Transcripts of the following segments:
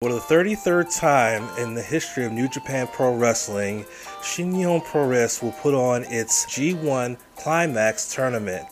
For the 33rd time in the history of New Japan Pro Wrestling, Shinyon Pro-Res will put on its G1 Climax tournament.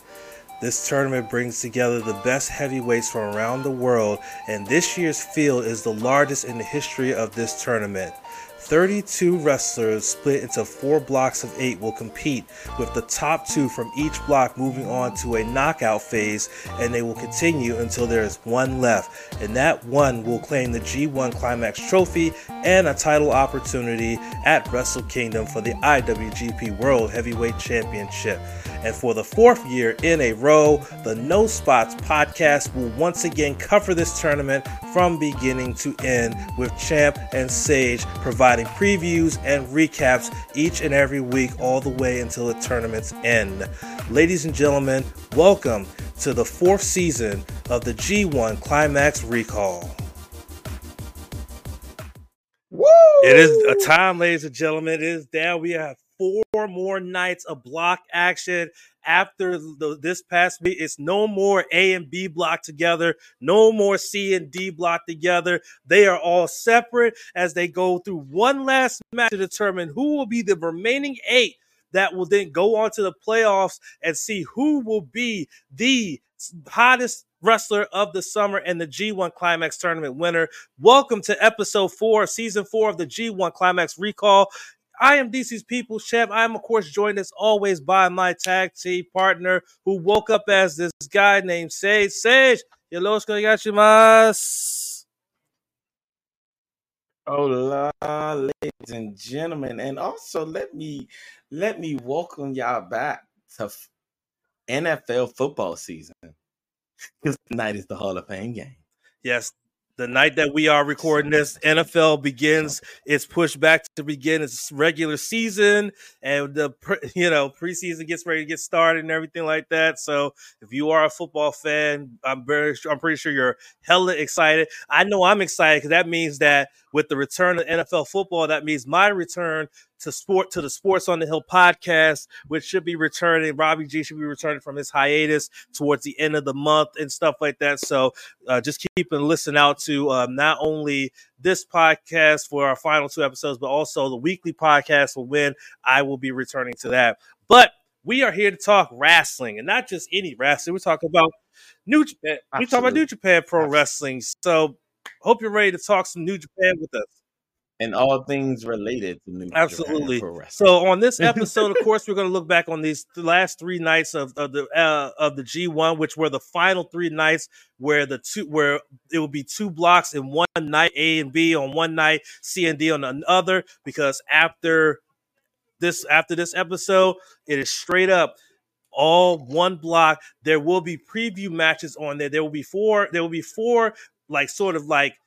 This tournament brings together the best heavyweights from around the world, and this year's field is the largest in the history of this tournament. 32 wrestlers split into four blocks of eight will compete, with the top two from each block moving on to a knockout phase, and they will continue until there is one left. And that one will claim the G1 Climax Trophy and a title opportunity at Wrestle Kingdom for the IWGP World Heavyweight Championship. And for the fourth year in a row, the No Spots podcast will once again cover this tournament from beginning to end with Champ and Sage providing previews and recaps each and every week all the way until the tournament's end. Ladies and gentlemen, welcome to the fourth season of the G1 Climax Recall. Woo! It is a time, ladies and gentlemen. It is down. We have four more nights of block action after the, this past week. It's no more A and B block together, no more C and D block together. They are all separate as they go through one last match to determine who will be the remaining eight that will then go on to the playoffs and see who will be the hottest wrestler of the summer and the G1 Climax tournament winner. Welcome to episode four, season four of the G1 Climax Recall. I am DC's people Champ. I am, of course, joined as always by my tag team partner who woke up as this guy named Sage. Sage, yoroshiku onegaishimasu. Hola, ladies and gentlemen, and also let me let me welcome y'all back to NFL football season because tonight is the Hall of Fame game. Yes, the night that we are recording this, NFL begins its push back to begin its regular season, and the you know preseason gets ready to get started and everything like that. So, if you are a football fan, I'm very, I'm pretty sure you're hella excited. I know I'm excited because that means that with the return of NFL football, that means my return to sport to the Sports on the Hill podcast, which should be returning. Robbie G should be returning from his hiatus towards the end of the month and stuff like that. So uh, just keep and listen out to um, not only this podcast for our final two episodes, but also the weekly podcast for when I will be returning to that. But we are here to talk wrestling and not just any wrestling. We're talking about New Japan. We talk about New Japan Pro Absolutely. Wrestling. So hope you're ready to talk some New Japan with us and all things related to New Absolutely. So on this episode, of course, we're going to look back on these the last three nights of, of the uh, of the G1, which were the final three nights where the two where it will be two blocks in one night, A and B on one night, C and D on another. Because after this after this episode, it is straight up all one block. There will be preview matches on there. There will be four. There will be four like sort of like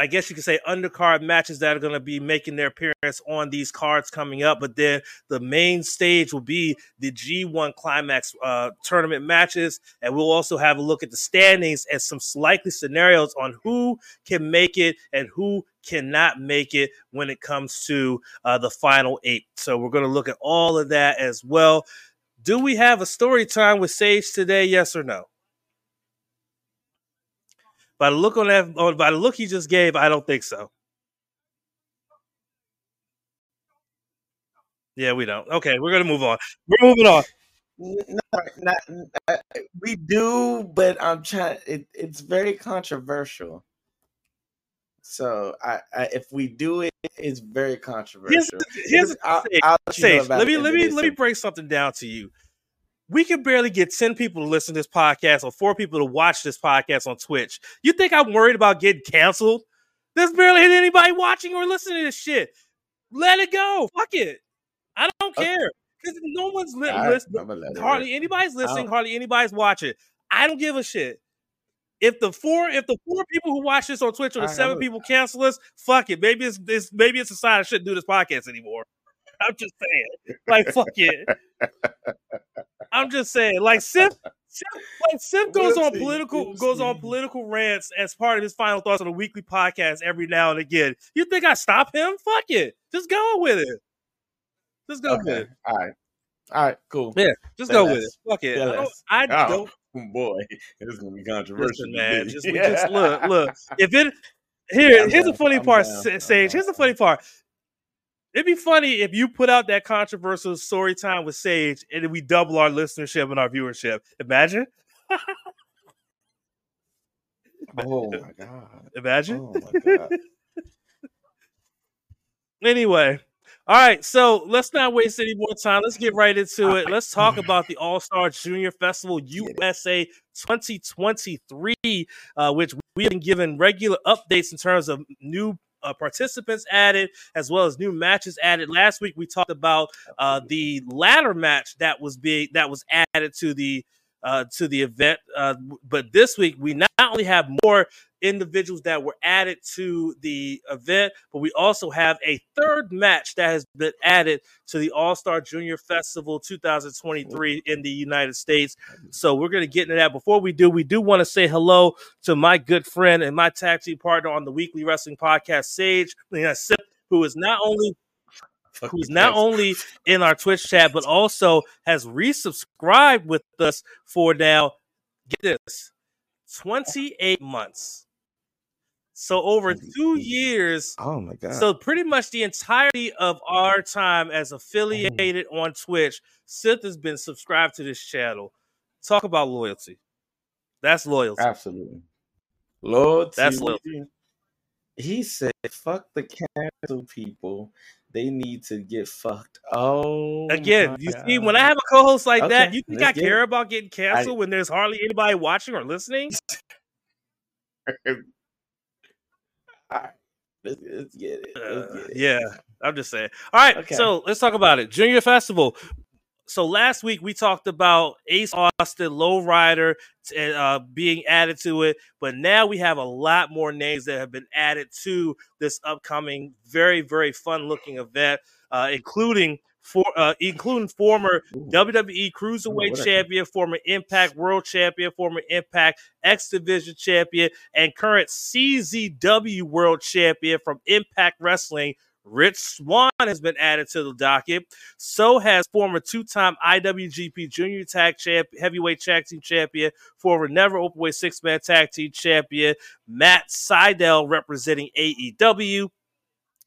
I guess you could say undercard matches that are going to be making their appearance on these cards coming up. But then the main stage will be the G1 Climax uh, tournament matches, and we'll also have a look at the standings and some likely scenarios on who can make it and who cannot make it when it comes to uh, the final eight. So we're going to look at all of that as well. Do we have a story time with Sage today? Yes or no? By the look on that, by the look he just gave, I don't think so. Yeah, we don't. Okay, we're gonna move on. We're moving on. No, not, uh, we do, but I'm trying. It, it's very controversial. So, I, I, if we do it, it's very controversial. Here's, here's I'll, I'll let, let me let me let me break something down to you we can barely get 10 people to listen to this podcast or four people to watch this podcast on Twitch. You think I'm worried about getting canceled? There's barely anybody watching or listening to this shit. Let it go. Fuck it. I don't care. Because no one's li- listening. Hardly anybody's listening. Hardly anybody's watching. I don't give a shit. If the four, if the four people who watch this on Twitch or the seven people cancel us, fuck it. Maybe it's, it's maybe it's a sign I shouldn't do this podcast anymore. I'm just saying. Like fuck it. I'm just saying, like Sif, Sif like Sif goes on political goes on political rants as part of his final thoughts on a weekly podcast every now and again. You think I stop him? Fuck it. Just go with it. Just go okay. with it. All right. All right, cool. Yeah, just Say go less. with it. Fuck it. I don't, I oh, don't boy, this is gonna be controversial, Listen, man. Just, yeah. just look, look. If it Here, I'm here's the funny I'm part, down. Sage. Here's the funny part. It'd be funny if you put out that controversial story time with Sage and we double our listenership and our viewership. Imagine. oh my god! Imagine. Oh my god. anyway, all right, so let's not waste any more time. Let's get right into it. Let's talk about the All Star Junior Festival USA 2023, uh, which we have been given regular updates in terms of new uh, participants added as well as new matches added. Last week we talked about uh, the ladder match that was being that was added to the uh, to the event. Uh, but this week we not only have more individuals that were added to the event, but we also have a third match that has been added to the All Star Junior Festival 2023 in the United States. So we're going to get into that. Before we do, we do want to say hello to my good friend and my tag team partner on the Weekly Wrestling Podcast, Sage, who is not only who's not only in our Twitch chat but also has resubscribed with us for now. Get this, twenty eight months. So over two years. Oh my god! So pretty much the entirety of our time as oh. affiliated oh. on Twitch, Sith has been subscribed to this channel. Talk about loyalty. That's loyalty. Absolutely. Loyalty. That's loyalty. He said, "Fuck the cancel people. They need to get fucked." Oh, again, you God. see, when I have a co-host like okay, that, you think I care it. about getting canceled I, when there's hardly anybody watching or listening? All right. Let's, let's, get it. Let's get it. Uh, yeah, I'm just saying. All right, okay. so let's talk about it. Junior Festival. So last week we talked about Ace Austin, Lowrider, uh, being added to it, but now we have a lot more names that have been added to this upcoming, very very fun looking event, uh, including for uh, including former WWE Cruiserweight Champion, former Impact World Champion, former Impact X Division Champion, and current CZW World Champion from Impact Wrestling. Rich Swann has been added to the docket. So has former two-time IWGP Junior Tag Champ, Heavyweight Tag Team Champion, former Never Openweight Six-Man Tag Team Champion Matt Sydal representing AEW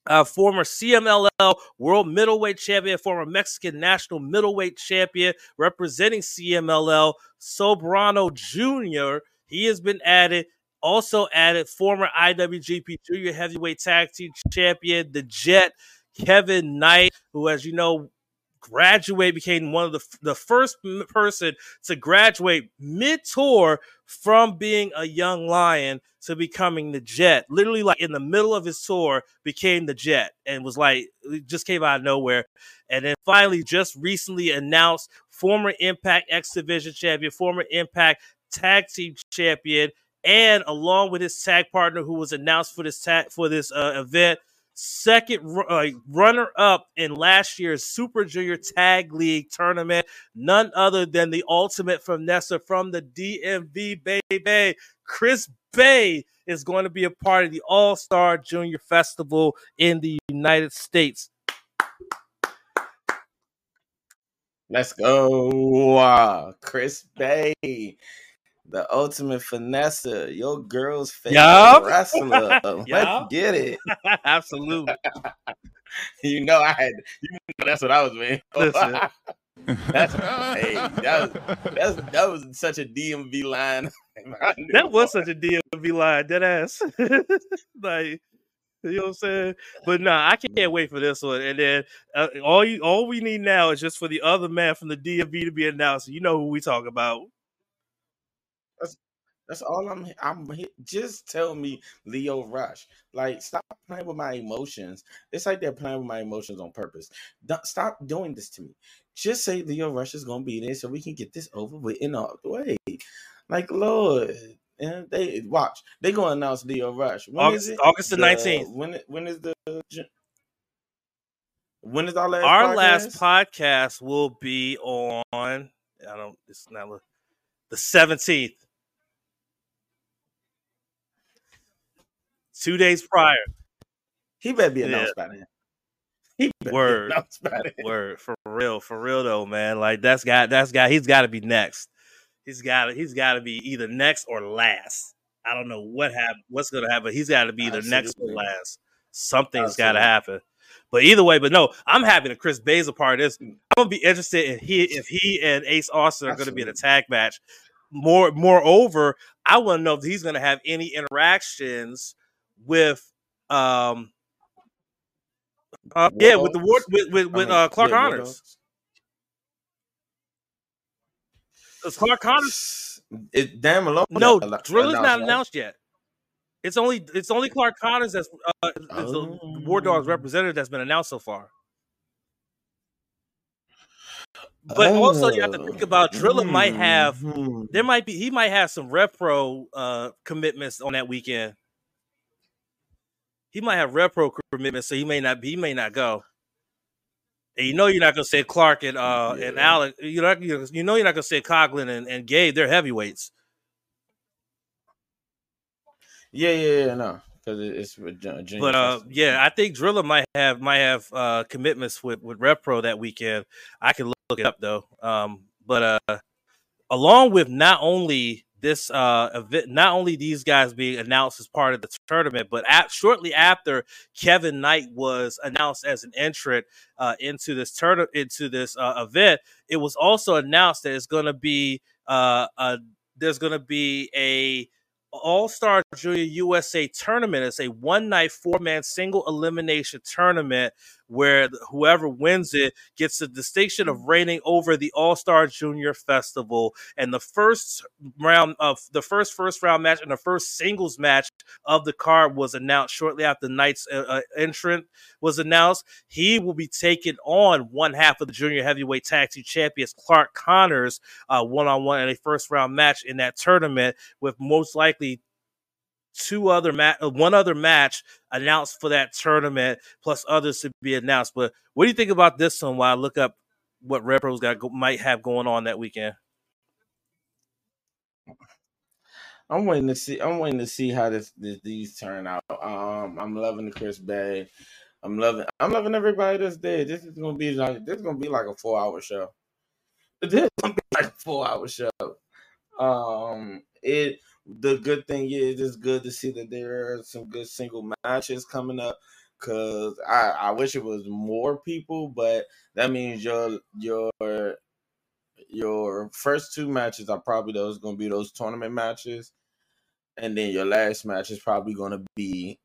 uh, former CMLL World Middleweight Champion, former Mexican National Middleweight Champion, representing CMLL, Soberano Jr. He has been added. Also added former IWGP Junior Heavyweight Tag Team Champion, the Jet, Kevin Knight, who, as you know, graduate became one of the the first person to graduate mid tour from being a young lion to becoming the jet. Literally like in the middle of his tour became the jet and was like just came out of nowhere. And then finally just recently announced former impact x division champion former impact tag team champion and along with his tag partner who was announced for this tag for this uh, event second uh, runner up in last year's Super Junior Tag League tournament. None other than the ultimate finesse from the DMV baby. Chris Bey is going to be a part of the All Star Junior Festival in the United States. Let's go, uh, Chris Bey the ultimate finesse, your girl's favorite yep. wrestler. Let's yep. get it. Absolutely. you know I had. You know that's what I was mean. that's hey, that was that's, that was such a DMV line. that was such a DMV line. Dead ass. like. You know what I'm saying? But nah, I can't wait for this one. And then uh, all you, all we need now is just for the other man from the DMV to be announced. You know who we talk about. That's that's all I'm. I'm just tell me Lio Rush. Like, stop playing with my emotions. It's like they're playing with my emotions on purpose. Don't, stop doing this to me. Just say Lio Rush is gonna be there so we can get this over with in out the way. Like, Lord, and they watch. They gonna announce Lio Rush. When August, August the nineteenth. When when is the when is our last? Our podcast? last podcast will be on. I don't. It's not the seventeenth. Two days prior. He better be announced yeah. by then. He word, word for real, for real though, man. Like that's got that's got he's got to be next. He's got to he's got to be either next or last. I don't know what happened, what's going to happen. He's got to be the next or last. Something's got to happen. But either way, but no, I'm happy that Chris a part of this. Mm. I'm gonna be interested if he if he and Ace Austin are going to be in a tag match. More moreover, I want to know if he's going to have any interactions with um uh, yeah with the war with with, with uh, Clark yeah, War Connors. Clark Connors It, Dan Moloney. no annou- Drilla's not announced yet. It's only it's only Clark Connors that's uh, is the War Dogs Oh. representative that's been announced so far. But also you have to think about Driller might have Mhm. there might be he might have some Rev Pro uh commitments on that weekend. He might have repro Pro commitments, so he may not he may not go. And you know you're not gonna say Clark and uh and Yeah. Alec. You know you know you're not gonna say Coughlin and, and Gabe. They're heavyweights. Yeah, yeah, yeah, no, because it's But uh, yeah, I think Drilla might have might have uh, commitments with with Rev Pro that weekend. I can look it up though. Um, but uh, along with not only this uh event, not only these guys being announced as part of the tournament, but at, shortly after Kevin Knight was announced as an entrant uh, into this turn into this uh, event, it was also announced that it's going to be uh, a there's going to be a all Star Junior USA tournament. It's a one night, four man single elimination tournament where whoever wins it gets the distinction of reigning over the All Star Junior Festival. And the first round of the first first round match and the first singles match of the card was announced shortly after Knight's uh, uh, entrant was announced. He will be taking on one half of the junior heavyweight tag team champions, Clark Connors, one on one in a first round match in that tournament, with most likely two other match, one other match announced for that tournament, plus others to be announced. But what do you think about this one? While I look up what Rev Pro's got might have going on that weekend. I'm waiting to see. I'm waiting to see how this, this these turn out. Um, I'm loving the Chris Bey. I'm loving. I'm loving everybody that's there. This is gonna be like. This is gonna be like a four hour show. This is gonna be like a four hour show. Um, it. The good thing is, it's good to see that there are some good single matches coming up. Cause I, I wish it was more people, but that means your your your first two matches are probably those to be those tournament matches, and then your last match is probably to be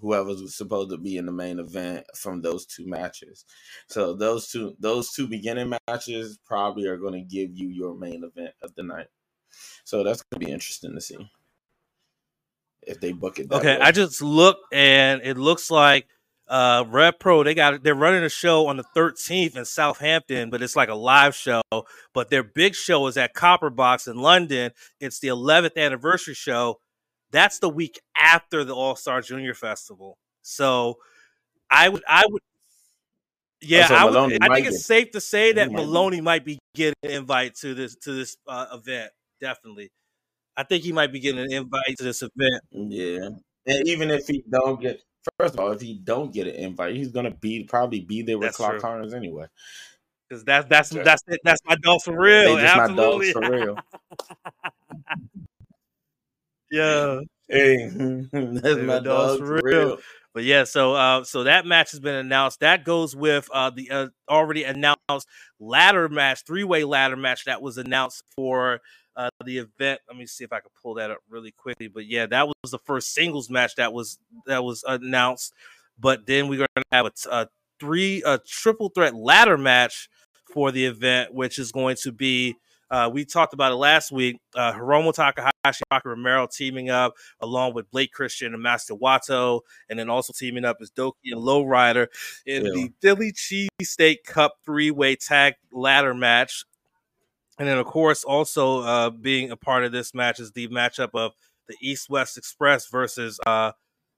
whoever's supposed to be in the main event from those two matches. So those two those two beginning matches probably are to give you your main event of the night. So that's going to be interesting to see if they book it. Okay, way. I just looked and it looks like uh Rev Pro they got they're running a show on the 13th in Southampton, but it's like a live show. But their big show is at Copper Box in London. It's the 11th anniversary show. That's the week after the All Star Junior Festival. So I would I would yeah, I, would, I think it's safe to say that. Moloney might be getting an invite to this to this uh, event. Definitely, I think he might be getting an invite to this event. Yeah, and even if he don't get, first of all, if he don't get an invite, he's gonna be probably be there with That's Clark true. Connors anyway. Because that's that's Sure. that's it. that's my dog for real. They just my Absolutely. dogs for real. yeah. Hey, that's my my for for real. real. But yeah, so uh, so that match has been announced. That goes with uh, the uh, already announced ladder match, three way ladder match that was announced for uh, the event. Let me see if I can pull that up really quickly. But yeah, that was the first singles match that was that was announced. But then we're gonna have a three a triple threat ladder match for the event, which is going to be. Uh, we talked about it last week. Uh, Hiromu Takahashi, Rocky Romero teaming up along with Blake Christian and Master Wato, and then also teaming up is Doki and Lowrider in Yeah. the Philly Cheesesteak Cup three way tag ladder match. And then, of course, also uh, being a part of this match is the matchup of the East West Express versus uh,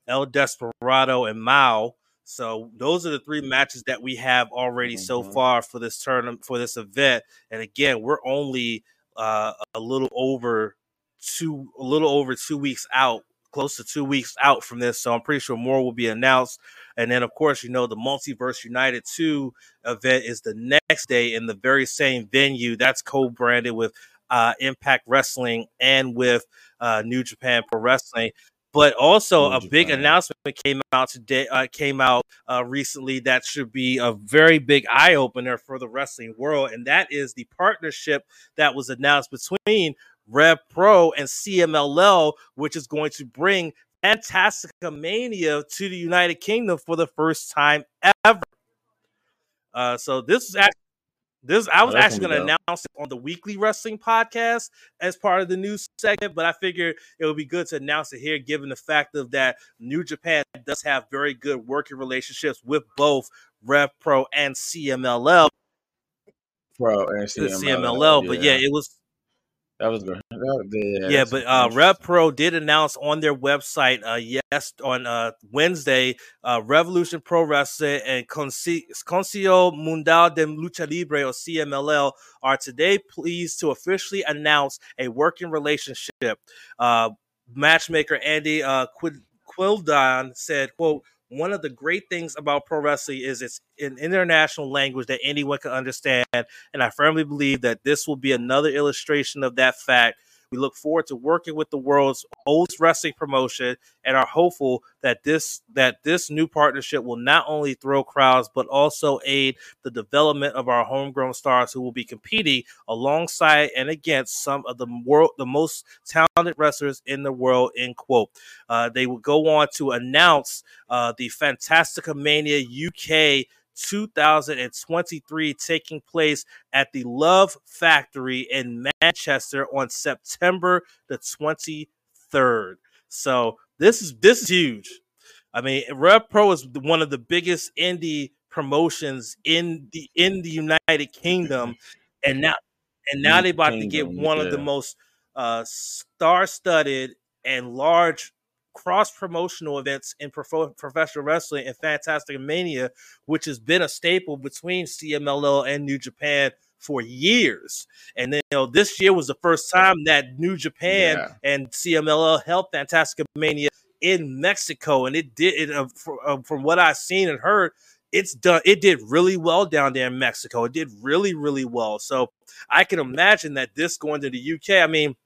El Desperado and Mao. So those are the three matches that we have already so Mhm. far for this tournament for this event. And again, we're only uh, a little over two, a little over two weeks out, close to two weeks out from this. So I'm pretty sure more will be announced. And then, of course, you know the Multiverse United Two event is the next day in the very same venue. That's co-branded with uh, Impact Wrestling and with uh, New Japan Pro Wrestling. But also New a Japan. big announcement came out today. Uh, came out uh, recently that should be a very big eye opener for the wrestling world, and that is the partnership that was announced between Rev Pro and CMLL, which is going to bring Fantastica Mania to the United Kingdom for the first time ever. Uh, so this is actually this I was oh, actually going to announce it on the weekly wrestling podcast as part of the news segment, but I figured it would be good to announce it here, given the fact of that New Japan does have very good working relationships with both Rev Pro and CMLL. Pro and CMLL, CMLL yeah. but yeah, it was that was good. Yeah, yeah but uh, Rev Pro did announce on their website, uh, yes, on uh, Wednesday, uh, Revolution Pro Wrestling and Consejo Mundial de Lucha Libre or CMLL are today pleased to officially announce a working relationship. Uh, matchmaker Andy uh, Quildan said, "quote." One of the great things about pro wrestling is it's an international language that anyone can understand. And I firmly believe that this will be another illustration of that fact we look forward to working with the world's oldest wrestling promotion and are hopeful that this that this new partnership will not only throw crowds but also aid the development of our homegrown stars who will be competing alongside and against some of the world the most talented wrestlers in the world. End quote. Uh, they will go on to announce uh, the Fantastica Mania UK 2023 taking place at the Love Factory in Manchester on September the 23rd. So this is this is huge. I mean, Rev Pro is one of the biggest indie promotions in the in the United Kingdom, and now and now they're about Kingdom, to get one yeah. of the most uh, star-studded and large cross promotional events in prof- professional wrestling and Fantastic Mania, which has been a staple between CMLL and New Japan for years. And then you know, this year was the first time that New Japan yeah. and CMLL held Fantastic Mania in Mexico, and it did. It, uh, for, uh, from what I've seen and heard, it's done. It did really well down there in Mexico. It did really, really well. So I can imagine that this going to the UK. I mean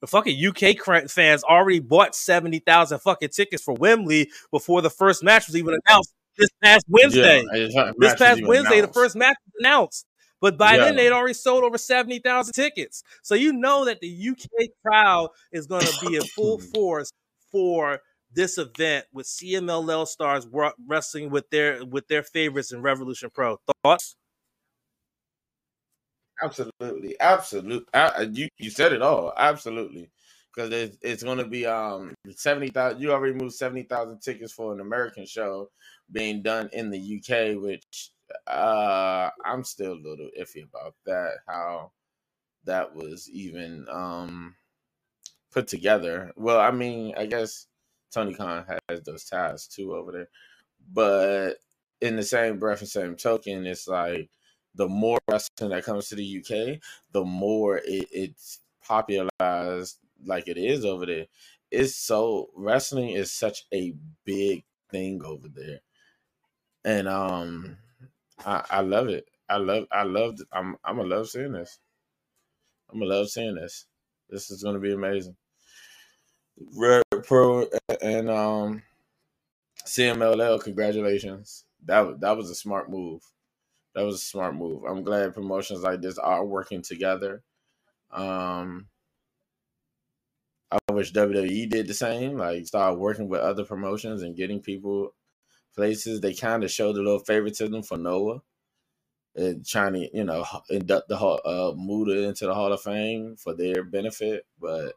the fucking UK fans already bought 70,000 fucking tickets for Wembley before the first match was even announced this past Wednesday. Yeah, this past Wednesday, announced. the first match was announced. But by yeah. then, they'd already sold over 70,000 tickets. So you know that the UK crowd is going to be in full force for this event with CMLL stars wrestling with their with their favorites in Revolution Pro. Thoughts? Absolutely, absolutely. I, you you said it all. Absolutely, because it's, it's going to be um seventy thousand. You already moved seventy thousand tickets for an American show being done in the UK, which uh I'm still a little iffy about that. How that was even um put together. Well, I mean, I guess Tony Khan has those ties too over there, but in the same breath and same token, it's like the more wrestling that comes to the UK, the more it, it's popularized like it is over there. It's so wrestling is such a big thing over there, and um, I, I love it. I love I love I'm I'm gonna love seeing this. I'm gonna love seeing this. This is gonna be amazing. Rev Pro and um CMLL, congratulations. That that was a smart move that was a smart move. I'm glad promotions like this are working together. Um, I wish WWE did the same, like start working with other promotions and getting people places. They kind of showed a little favoritism for Noah, and trying to you know induct the uh, Muta into the Hall of Fame for their benefit. But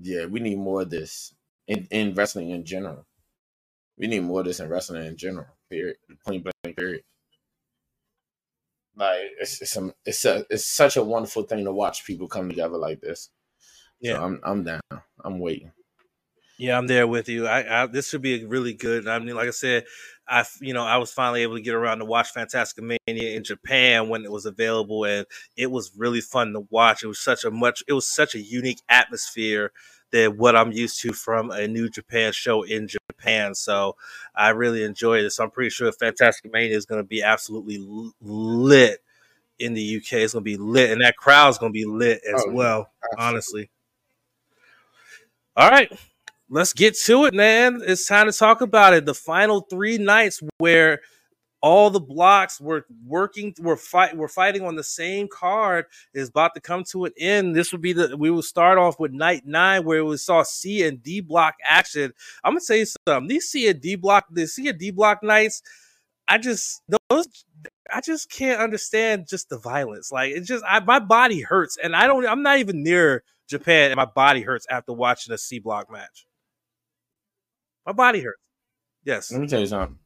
yeah, we need more of this in, in wrestling in general. We need more of this in wrestling in general. Period. Point blank. Period. Like it's it's a, it's a it's such a wonderful thing to watch people come together like this. Yeah, so I'm I'm down. I'm waiting. Yeah, I'm there with you. I, I, this should be really good. I mean, like I said, I you know I was finally able to get around to watch Fantastic Mania in Japan when it was available, and it was really fun to watch. It was such a much it was such a unique atmosphere than what I'm used to from a New Japan show in Japan. So I really enjoy this. I'm pretty sure Fantastic Mania is going to be absolutely lit in the UK. It's gonna be lit, and that crowd's gonna be lit as Oh, well. absolutely. Honestly. All right, let's get to it, man. It's time to talk about it. The final three nights where all the blocks were working, were fight, were fighting on the same card is about to come to an end. This would be the we will start off with night nine where we saw C and D block action. I'm gonna you something. These C and D block, the C and D block nights, I just those I just can't understand just the violence. Like it just I, my body hurts, and I don't. I'm not even near Japan, and my body hurts after watching a C block match. My body hurts. Yes, Let me tell you something.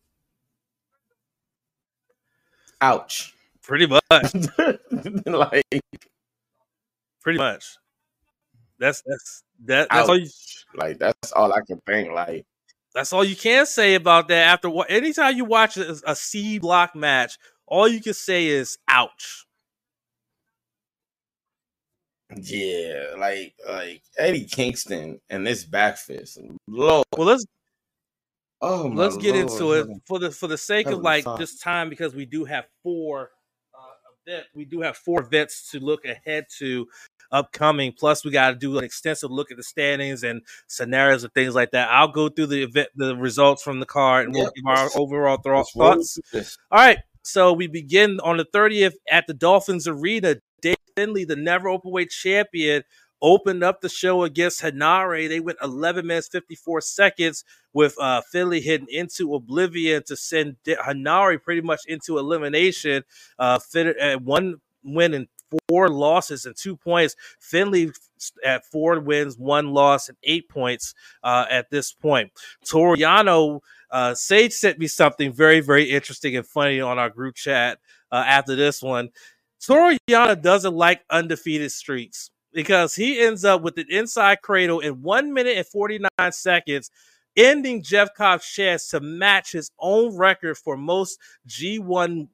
Ouch. pretty much. like Pretty much. That's that's that. That's all. You. Like that's all I can think. Like that's all you can say about that. After what, anytime you watch a, a C block match, all you can say is "ouch." yeah, like like Eddie Kingston and this back fist. Lord. Well, let's Oh let's get Lord. into it for the for the sake of like this time because we do have four uh, event, we do have four events to look ahead to upcoming. Plus, we got to do an extensive look at the standings and scenarios and things like that. I'll go through the event, the results from the card, and we'll give our overall thoughts. All right. So we begin on the 30th at the Dolphins Arena. Dave Finley, the never open weight champion, opened up the show against Hanare. They went 11 minutes 54 seconds with uh, Finlay hitting into oblivion to send Hanare pretty much into elimination. Uh, uh, one win and four losses and two points. Finlay at four wins, one loss, and eight points uh, at this point. Toru Yano uh, Sage sent me something very, very interesting and funny on our group chat uh, after this one. Toru Yano doesn't like undefeated streaks because he ends up with an inside cradle in one minute and 49 seconds, ending Jeff Cobb's chance to match his own record for most G1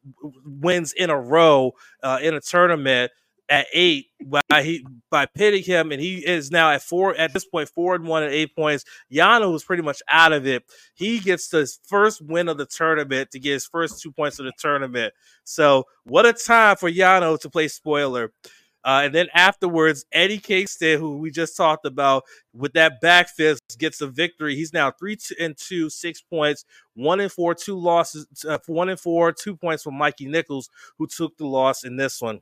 wins in a row uh, in a tournament at eight by he by pitting him, and he is now at four at this point four and one at eight points. Yano was pretty much out of it. He gets his first win of the tournament to get his first two points of the tournament. So what a time for Yano to play spoiler. Uh, and then afterwards, Eddie Kingston, who we just talked about, with that back fist, gets a victory. He's now three and two, six points, one and four, two losses, uh, one and four, two points from Mikey Nichols, who took the loss in this one.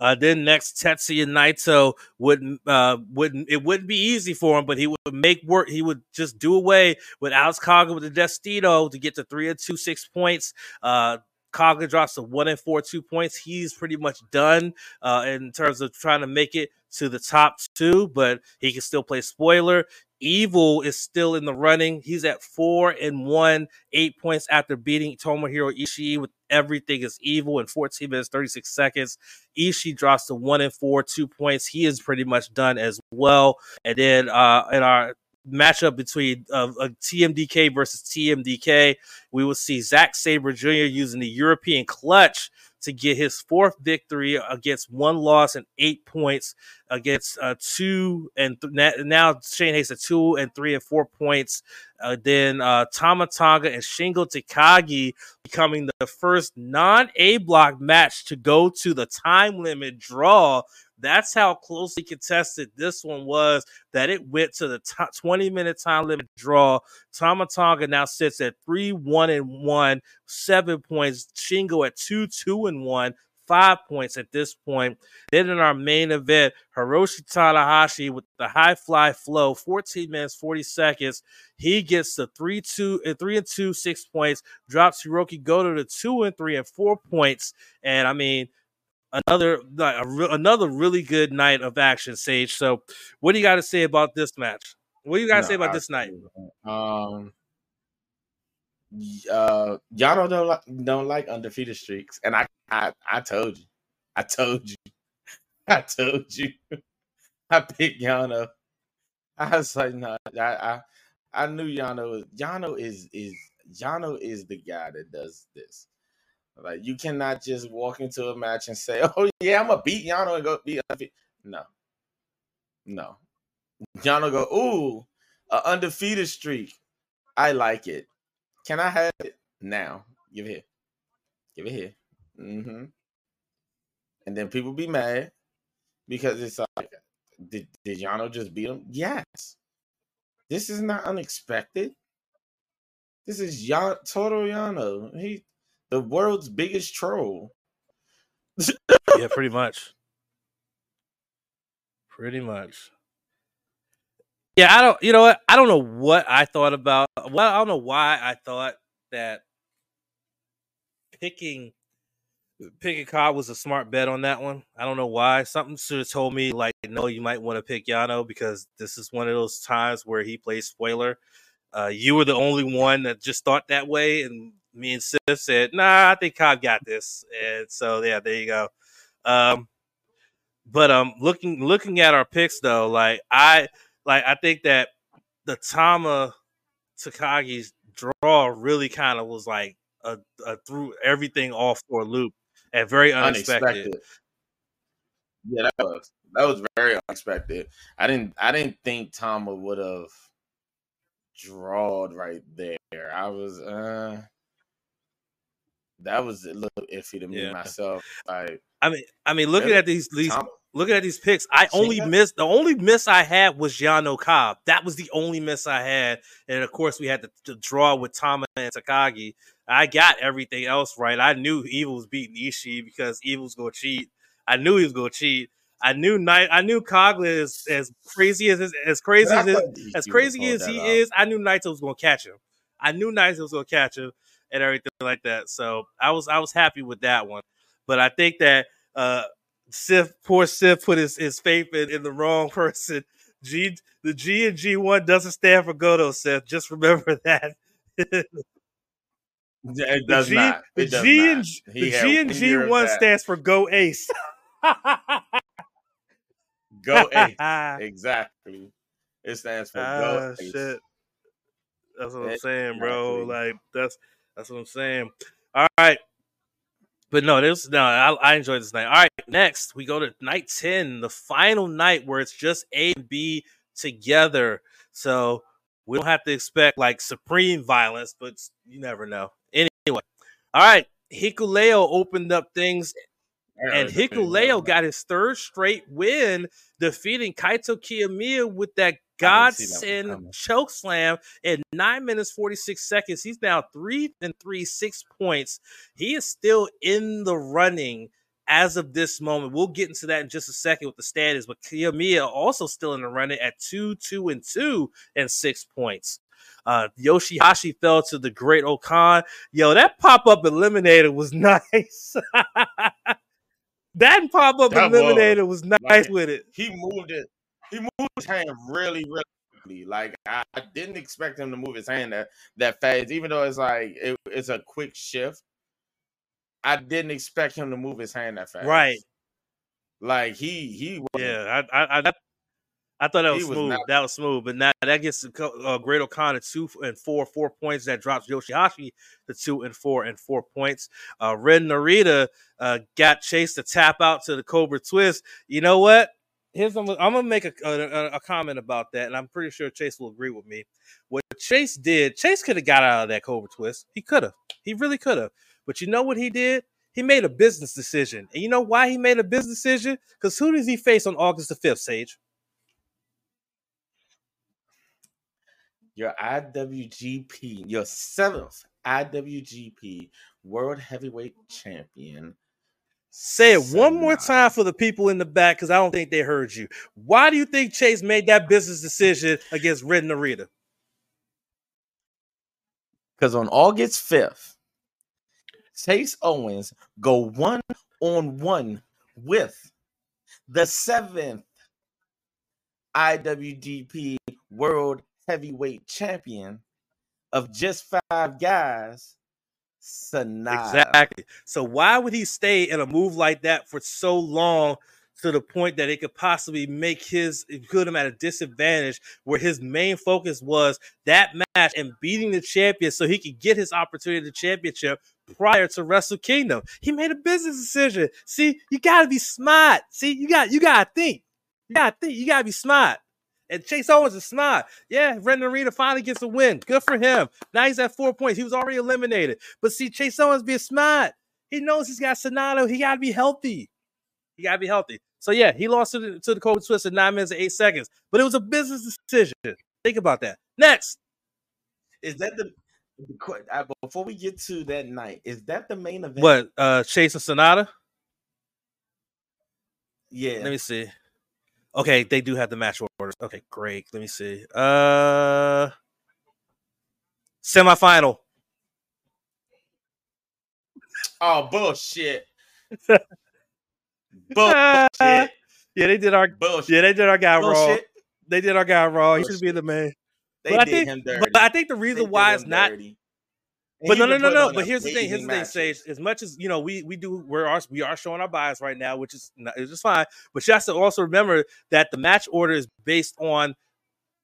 Uh, then next, Tetsuya Naito would uh, wouldn't it wouldn't be easy for him, but he would make work. He would just do away with Alex Kaga with the Destino to get to three and two, six points. Uh, Kaga drops to one and four, two points. He's pretty much done uh, in terms of trying to make it to the top two, but he can still play spoiler. Evil is still in the running. He's at four and one, eight points after beating Tomohiro Ishii with everything is evil in 14 minutes, 36 seconds. Ishii drops to one and four, two points. He is pretty much done as well. And then uh, in our matchup between uh, uh, TMDK versus TMDK, we will see Zack Sabre Jr. using the European clutch to get his fourth victory against one loss and eight points against uh, two and th- now Shane Haste at two and three and four points. Uh, then uh, Tama Tonga and Shingo Takagi becoming the first non A block match to go to the time limit draw. That's how closely contested this one was that it went to the t- 20 minute time limit draw. Tama Tonga now sits at 3 1 and 1, seven points. Shingo at 2 2 and 1, five points at this point. Then in our main event, Hiroshi Tanahashi with the high fly flow, 14 minutes, 40 seconds. He gets the 3 2 and 3 and 2, six points, drops Hirooki Goto to 2 and 3 and 4 points. And I mean, another another really good night of action, Sage. So, what do you got to say about this match? What do you got to No, say about I this night? Um, uh, y'all don't like don't like undefeated streaks, and I, I, I told you, I told you, I told you, I picked Yano. I was like, no, I, I, I knew Yano. was- Yano is is Yano is the guy that does this. Like, you cannot just walk into a match and say, "Oh yeah, I'm gonna beat Yano and go beat." undefeated." No, no. Yano go, ooh, a undefeated streak. I like it. Can I have it now? Give it here. Give it here. Mm-hmm. and then people be mad because it's like, did, did Yano just beat him? Yes. This is not unexpected. This is Yan- Toru Yano. He, the world's biggest troll. yeah, pretty much. Pretty much. Yeah, I don't. You know what? I don't know what I thought about. Well, I don't know why I thought that picking picking Cobb was a smart bet on that one. I don't know why. Something should have told me like, no, you might want to pick Yano because this is one of those times where he plays spoiler. Uh, you were the only one that just thought that way, and me and Sif said, "Nah, I think Cobb got this." And so, yeah, there you go. Um, but um, looking looking at our picks though, like I like I think that the Tama Takagi's draw really kind of was like a, a threw everything off for a loop and very unexpected. unexpected. Yeah, that was that was very unexpected. I didn't I didn't think Tama would have drawed right there. I was uh that was a little iffy to me yeah. myself. I I mean I mean looking really? at these these Tama? looking at these picks, I only missed the only miss I had was Yano Cobb. That was the only miss I had, and of course we had to, to draw with Tama and Takagi. I got everything else right. I knew Evil was beating Ishii because Evil's gonna cheat. I knew he was gonna cheat. I knew Night. I knew Coughlin is as crazy as as crazy as as crazy as he is. I knew Naito was gonna catch him. I knew Naito was gonna catch him and everything like that. So I was I was happy with that one. But I think that uh Sif, poor Sif, put his, his faith in, in the wrong person. G, the G and G one doesn't stand for Goto, Seth. Just remember that. it does the G, not. It the G not. and the G and G one stands for Go Ace. Go Ace. exactly. It stands for ah, Go Ace. Shit. That's what I'm saying, bro. Like that's that's what I'm saying. All right. But no, this no, I, I enjoyed this night. All right, next we go to night ten, the final night where it's just A and B together. So we don't have to expect like supreme violence, but you never know. Anyway, all right, Hikuleo opened up things, and Hikuleo got his third straight win, defeating Kaito Kiyomiya with that godsend choke slam in nine minutes 46 seconds. He's now three and three, six points. He is still in the running as of this moment. We'll get into that in just a second with the status, but Kiyomiya also still in the running at two, two, and two and six points. Uh, Yoshihashi fell to the great O-Khan. Yo, that pop up eliminator was nice. that pop up eliminator was, was nice like, with it. He moved it he moved his hand really, really quickly. Like I, I, didn't expect him to move his hand that that fast, even though it's like it, it's a quick shift. I didn't expect him to move his hand that fast. Right. Like he he. Yeah, I I I, I thought that was, was smooth. Not, that was smooth, but now that gets uh, Great O-Khan two and four, four points. That drops Yoshihashi to two and four and four points. Uh, Ren Narita uh, got Chase to tap out to the Cobra Twist. You know what? Here's I'm, gonna make a, a, a, comment about that, and I'm pretty sure Chase will agree with me. What Chase did, Chase could have got out of that Cobra twist. He could have. He really could have. But you know what he did? He made a business decision. And you know why he made a business decision? Because who does he face on August the 5th, Sage? Your IWGP, your seventh IWGP World Heavyweight Champion, Say it one more time for the people in the back because I don't think they heard you. Why do you think Chase made that business decision against Ren Narita? Because on August 5th, Chase Owens go one on one with the seventh IWGP World Heavyweight Champion of just five guys Sanada. Exactly. So why would he stay in a move like that for so long to the point that it could possibly make his put him at a disadvantage where his main focus was that match and beating the champion so he could get his opportunity to championship prior to Wrestle Kingdom. He made a business decision. See, you gotta be smart. See, you got you gotta think. You gotta think, you gotta be smart. And Chase Owens is smart. Yeah, Ren Narita finally gets a win. Good for him. Now he's at four points. He was already eliminated. But see, Chase Owens being smart. He knows he's got Sanada. He got to be healthy. He gotta be healthy. So yeah, he lost to the, to the Cobra Twist in nine minutes and eight seconds. But it was a business decision. Think about that. Next, Is that the uh, before we get to that night? Is that the main event? what? Uh, Chase and Sanada. Yeah. Let me see. Okay, they do have the match orders. Okay, great. Let me see. Uh, semifinal. Oh bullshit. bullshit. yeah, they did our Bullshit. yeah they did our guy wrong. They did our guy wrong. He should be the man. They But I did think, him dirty. but I think the reason did why it's not dirty. But no, no, no, no. But here's the thing. Here's the thing, Sage. As much as you know, we we do we're we are showing our bias right now, which is not, it's just fine. But you have to also remember that the match order is based on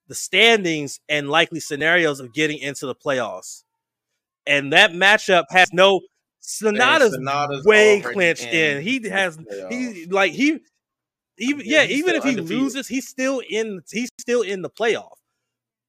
the standings and likely scenarios of getting into the playoffs, and that matchup has no Sanada's, Sanada's way clinched in. in He has he like he even Yeah, yeah, even if he undefeated. loses, he's still in he's still in the playoff.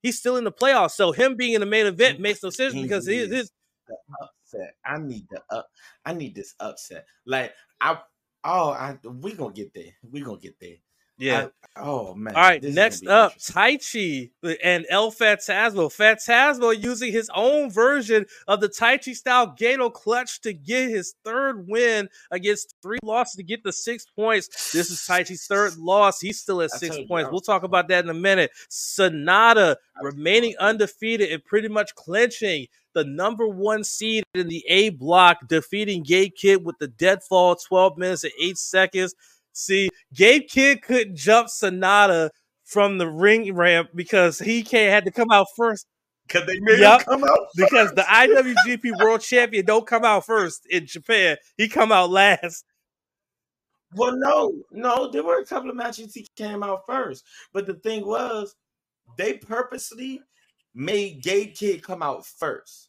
He's still in the playoffs. So him being in the main event makes no sense because He his, his upset. I need the up. I need this upset. Like I. Oh, I. We gonna get there. We gonna get there. Yeah. I- oh man. All right, next up. Taichi and El Phantasmo. Phantasmo using his own version of the Taichi style Gedo clutch to get his third win against three losses to get the six points. This is Taichi's third loss. He's still at six points. We'll talk about that in a minute. Sanada remaining undefeated and pretty much clinching the number one seed in the A block, defeating Gabe Kidd with the deadfall 12 minutes and 8 seconds. See, Gabe Kidd couldn't jump Sanada from the ring ramp because he can't had to come out first Cause they made Yup, him come out because the. IWGP World Champion don't come out first in Japan. He come out last. Well, no, no, there were a couple of matches he came out first, but the thing was, they purposely made Gabe Kidd come out first.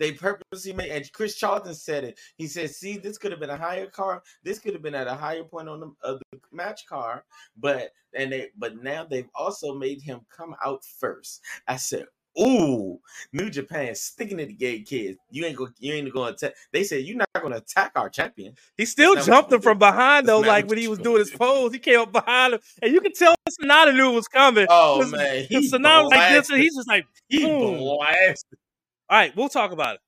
They purposely made, and Chris Charlton said it. He said, "See, this could have been a higher car. This could have been at a higher point on the, of uh, the match car, but and they, but now they've also made him come out first. I said." Ooh, New Japan sticking to Gabe Kidd. You ain't go. You ain't going to. Attack. They said you're not going to attack our champion. He still jumped him from behind though, like when he was doing his pose. He came up behind him, and you can tell Sanada knew it was coming. Oh man, he Sanada was like this, and he's just like, He boom. blasted. All right, we'll talk about it.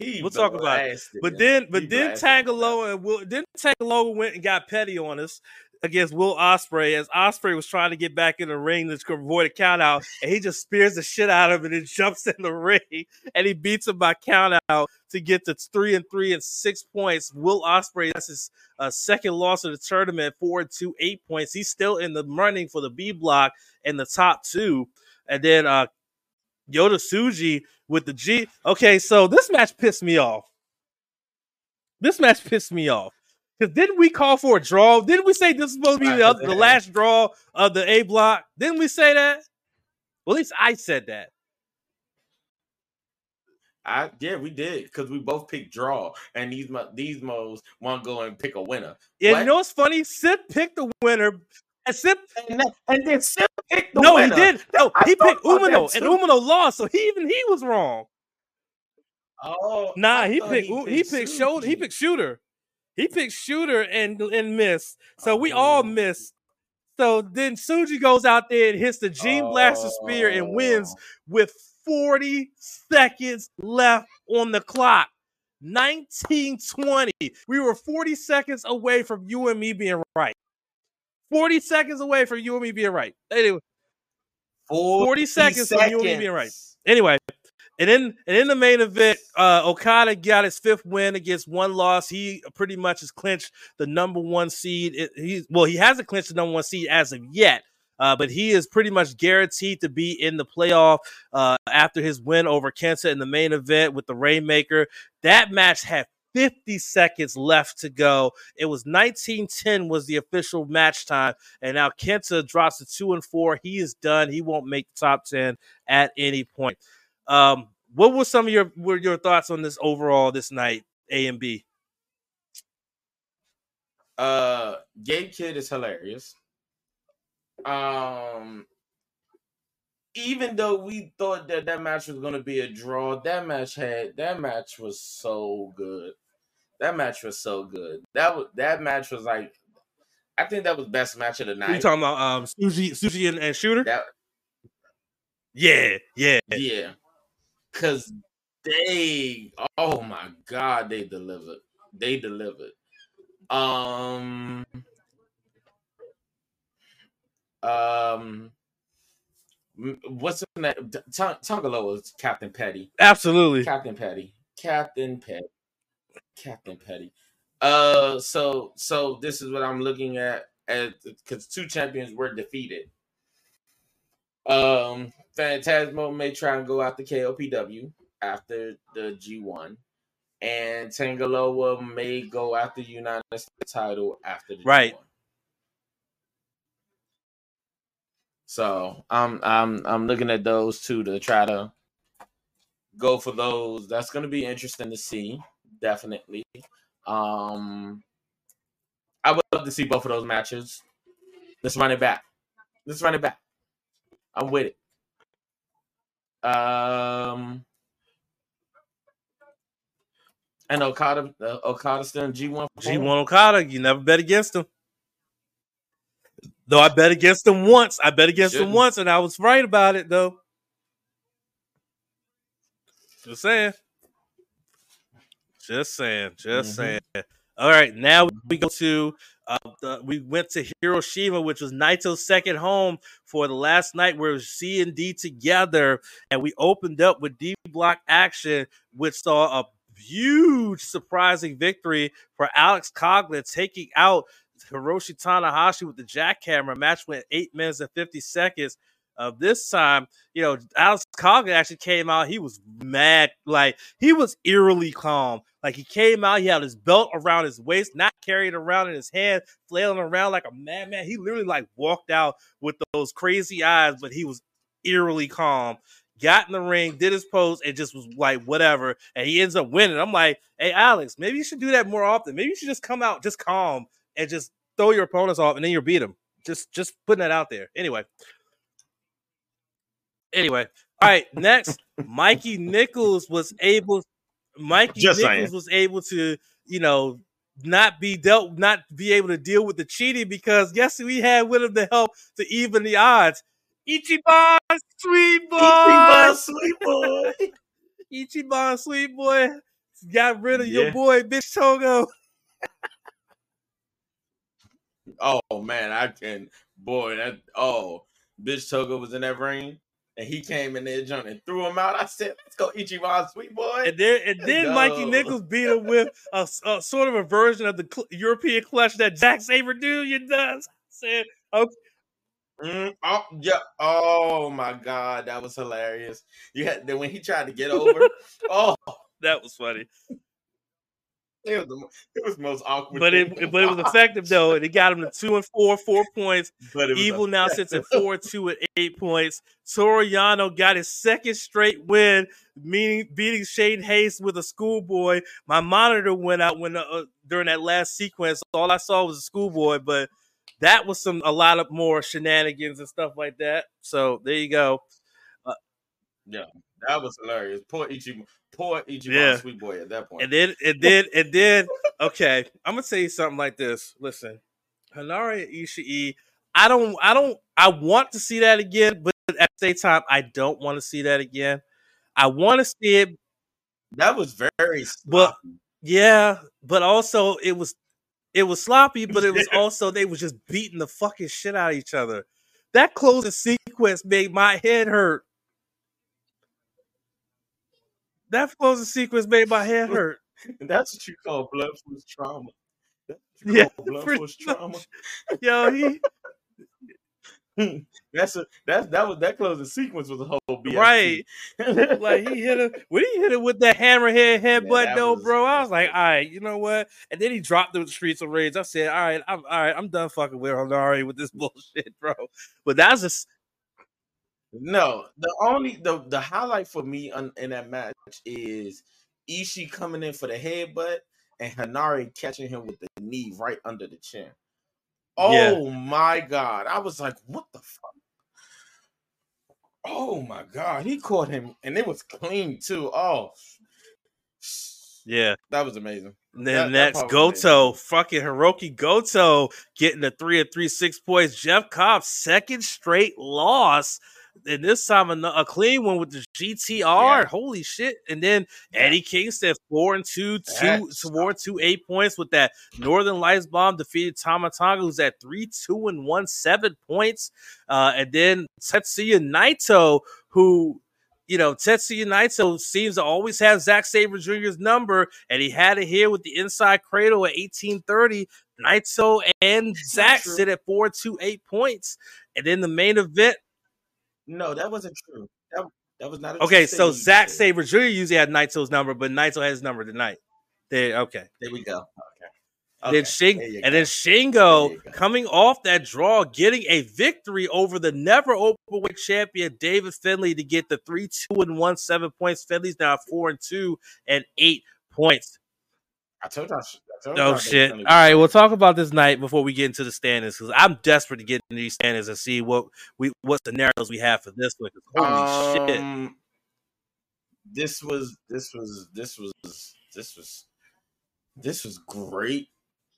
He We'll talk about it. But then, but He then. Tangaloa and Will, then Tangaloa went and got petty on us against Will Ospreay as Ospreay was trying to get back in the ring to avoid a count out, and he just spears the shit out of him and then jumps in the ring and he beats him by count out to get to three and three and six points. Will Ospreay that's his uh, second loss of the tournament, four to eight points. He's still in the running for the B block and the top two, and then uh Yota Tsuji with the G. Okay, so this match pissed me off. This match pissed me off. Because didn't we call for a draw? Didn't we say this is supposed to be the, other, the last draw of the A block? Didn't we say that? Well, at least I said that. I yeah, we did because we both picked draw, and these these modes want to go and pick a winner. What? you know what's funny? Sid picked the winner. And Sid, And, then- and then Sim picked the no, winner. he did. No, I he picked Umino, and. Umino lost, so he even he was wrong. Oh, Nah, he picked he, he picked shoulder. He picked shooter. He picked shooter and and missed. So we all Oh. missed. So then Tsuji goes out there and hits the Gene Blaster spear and wins Oh. with 40 seconds left on the clock. 1920. We were 40 seconds away from you and me being right. 40 seconds away from you and me being right. Anyway, 40 seconds from you and me being right. Anyway, and then and in the main event, uh, Okada got his fifth win against one loss. He pretty much has clinched the number one seed. It- He's well, he hasn't clinched the number one seed as of yet. Uh, but he is pretty much guaranteed to be in the playoff uh, after his win over Kenta in the main event with the Rainmaker. That match had 50 seconds left to go. It was 1910 was the official match time, and now Kenta drops to two and four. He is done. He won't make the top 10 at any point. Um, what were some of your were your thoughts on this overall this night, A and B? Uh, Gabe Kid is hilarious. Um, even though we thought that that match was going to be a draw, that match had that match was so good. That match was so good. That was that match was like, I think that was best match of the night. you talking about? Um, Sushi, Sushi, and, and Shooter. that yeah, yeah. yeah, because they, oh my god, they delivered. They delivered. Um, um, what's in that? Tangaloa was Captain Petty. Absolutely. Captain Petty. Captain Petty. Captain Petty. Uh, so so this is what I'm looking at at because two champions were defeated. Um, Phantasmo may try and go after KOPW after the G1, and Tangaloa may go after United States title after the Right. G1. So I'm I'm I'm looking at those two to try to go for those. That's going to be interesting to see. Definitely. Um, I would love to see both of those matches. Let's run it back. Let's run it back. I'm with it. Um, and Okada, uh, Okada still in G1. G1 Okada, you never bet against him. Though I bet against him once. I bet against him Shouldn't. once, and I was right about it, though. Just saying. Just saying. Just Mhm. saying. All right, now we go to uh, the, we went to Hiroshima, which was Naito's second home for the last night. Where C and D together, and we opened up with D block action, which saw a huge surprising victory for Alex Coughlin, taking out Hiroshi Tanahashi with the jackhammer. Match went eight minutes and fifty seconds. Uh, this time, you know, Alex Coughlin actually came out. He was mad, like he was eerily calm. Like he came out, he had his belt around his waist, not carried around in his hand, flailing around like a madman. He literally like walked out with those crazy eyes, but he was eerily calm. Got in the ring, did his pose, and just was like whatever. And he ends up winning. I'm like, hey Alex, maybe you should do that more often. Maybe you should just come out just calm and just throw your opponents off, and then you beat them. Just just putting that out there. Anyway. Anyway, all right. Next, Mikey Nichols was able. Mikey Just Nichols was able to, you know, not be dealt, not be able to deal with the cheating because guess who he had with him to help to even the odds? Ichiban, sweet boy, Ichiban, sweet boy. Ichiban, sweet boy, got rid of your boy, bitch Togo. Oh man, I can boy that oh bitch Togo was in that ring and he came in there John and threw him out. I said, let's go Ichiban sweet boy. And then, and then Go. Mikey Nichols beat him with a, a sort of a version of the cl- European clutch that Zack Sabre Jr. does. Said, okay, Mm, oh yeah. Oh my god, that was hilarious. You had then when he tried to get over. oh, that was funny, it was the, it was the most awkward. but it but it was effective though, and it got him to two and four, four points. But Evil now sits at four, two, and eight points. Toru Yano got his second straight win, meaning beating Shane Haste with a schoolboy. My monitor went out when uh, during that last sequence. All I saw was a schoolboy, but that was some a lot of more shenanigans and stuff like that. So there you go. Yeah, that was hilarious. Poor Ichiban, poor Ichiban Yeah. sweet boy at that point. And then and then and then okay, I'm gonna say something like this. Listen, Henare Ishii, I don't I don't I want to see that again, but at the same time, I don't want to see that again. I want to see it, that was very But- sloppy. yeah, but also it was it was sloppy, but it was also they was just beating the fucking shit out of each other. That closing sequence made my head hurt. That closing sequence made my head hurt. That's what you call blood force trauma. That's what you Yeah, call blood force trauma. Yo, he That's a that's that was that closing sequence was a whole BST. Right. like he hit him when he hit him with that hammerhead headbutt that though, was- bro. I was like, all right, you know what? And then he dropped the streets of rage. I said, all right, I'm all right, I'm done fucking with Henare with this bullshit, bro. But that's just No, the only the the highlight for me on, in that match is Ishii coming in for the headbutt and Henare catching him with the knee right under the chin. Oh Yeah. my god! I was like, "What the fuck?" Oh my god! He caught him, and it was clean too. Oh, yeah. that was amazing. And then that, next, Goto, fucking Hirooki Goto getting the three and three six points. Jeff Cobb, second straight loss and this time a, a, clean one with the GTR. Yeah. Holy shit! And then. Eddie Kingston four and two, two and two eight points with that Northern Lights bomb defeated Tama Tonga, who's at three two and one seven points. Uh, and then Tetsuya Naito, who you know, Tetsuya Naito seems to always have Zack Sabre Jr.'s number, and he had it here with the inside cradle at 1830. Naito and Zack sit at four, two, eight points. And then the main event, no, that wasn't true. That, that was not okay. So Zack Sabre Jr. usually had Naito's number, but Naito has his number tonight. There, okay. There we go. Okay. Okay, then Shing, and then Shingo coming off that draw, getting a victory over the never openweight champion David Finlay to get the three, two, and one, seven points. Finlay's now four and two and eight points. I told you. Oh shit! All right, we'll talk about this night before we get into the standings because I'm desperate to get into these standings and see what we what scenarios we have for this one. Holy um, shit! This was this was this was this was this was great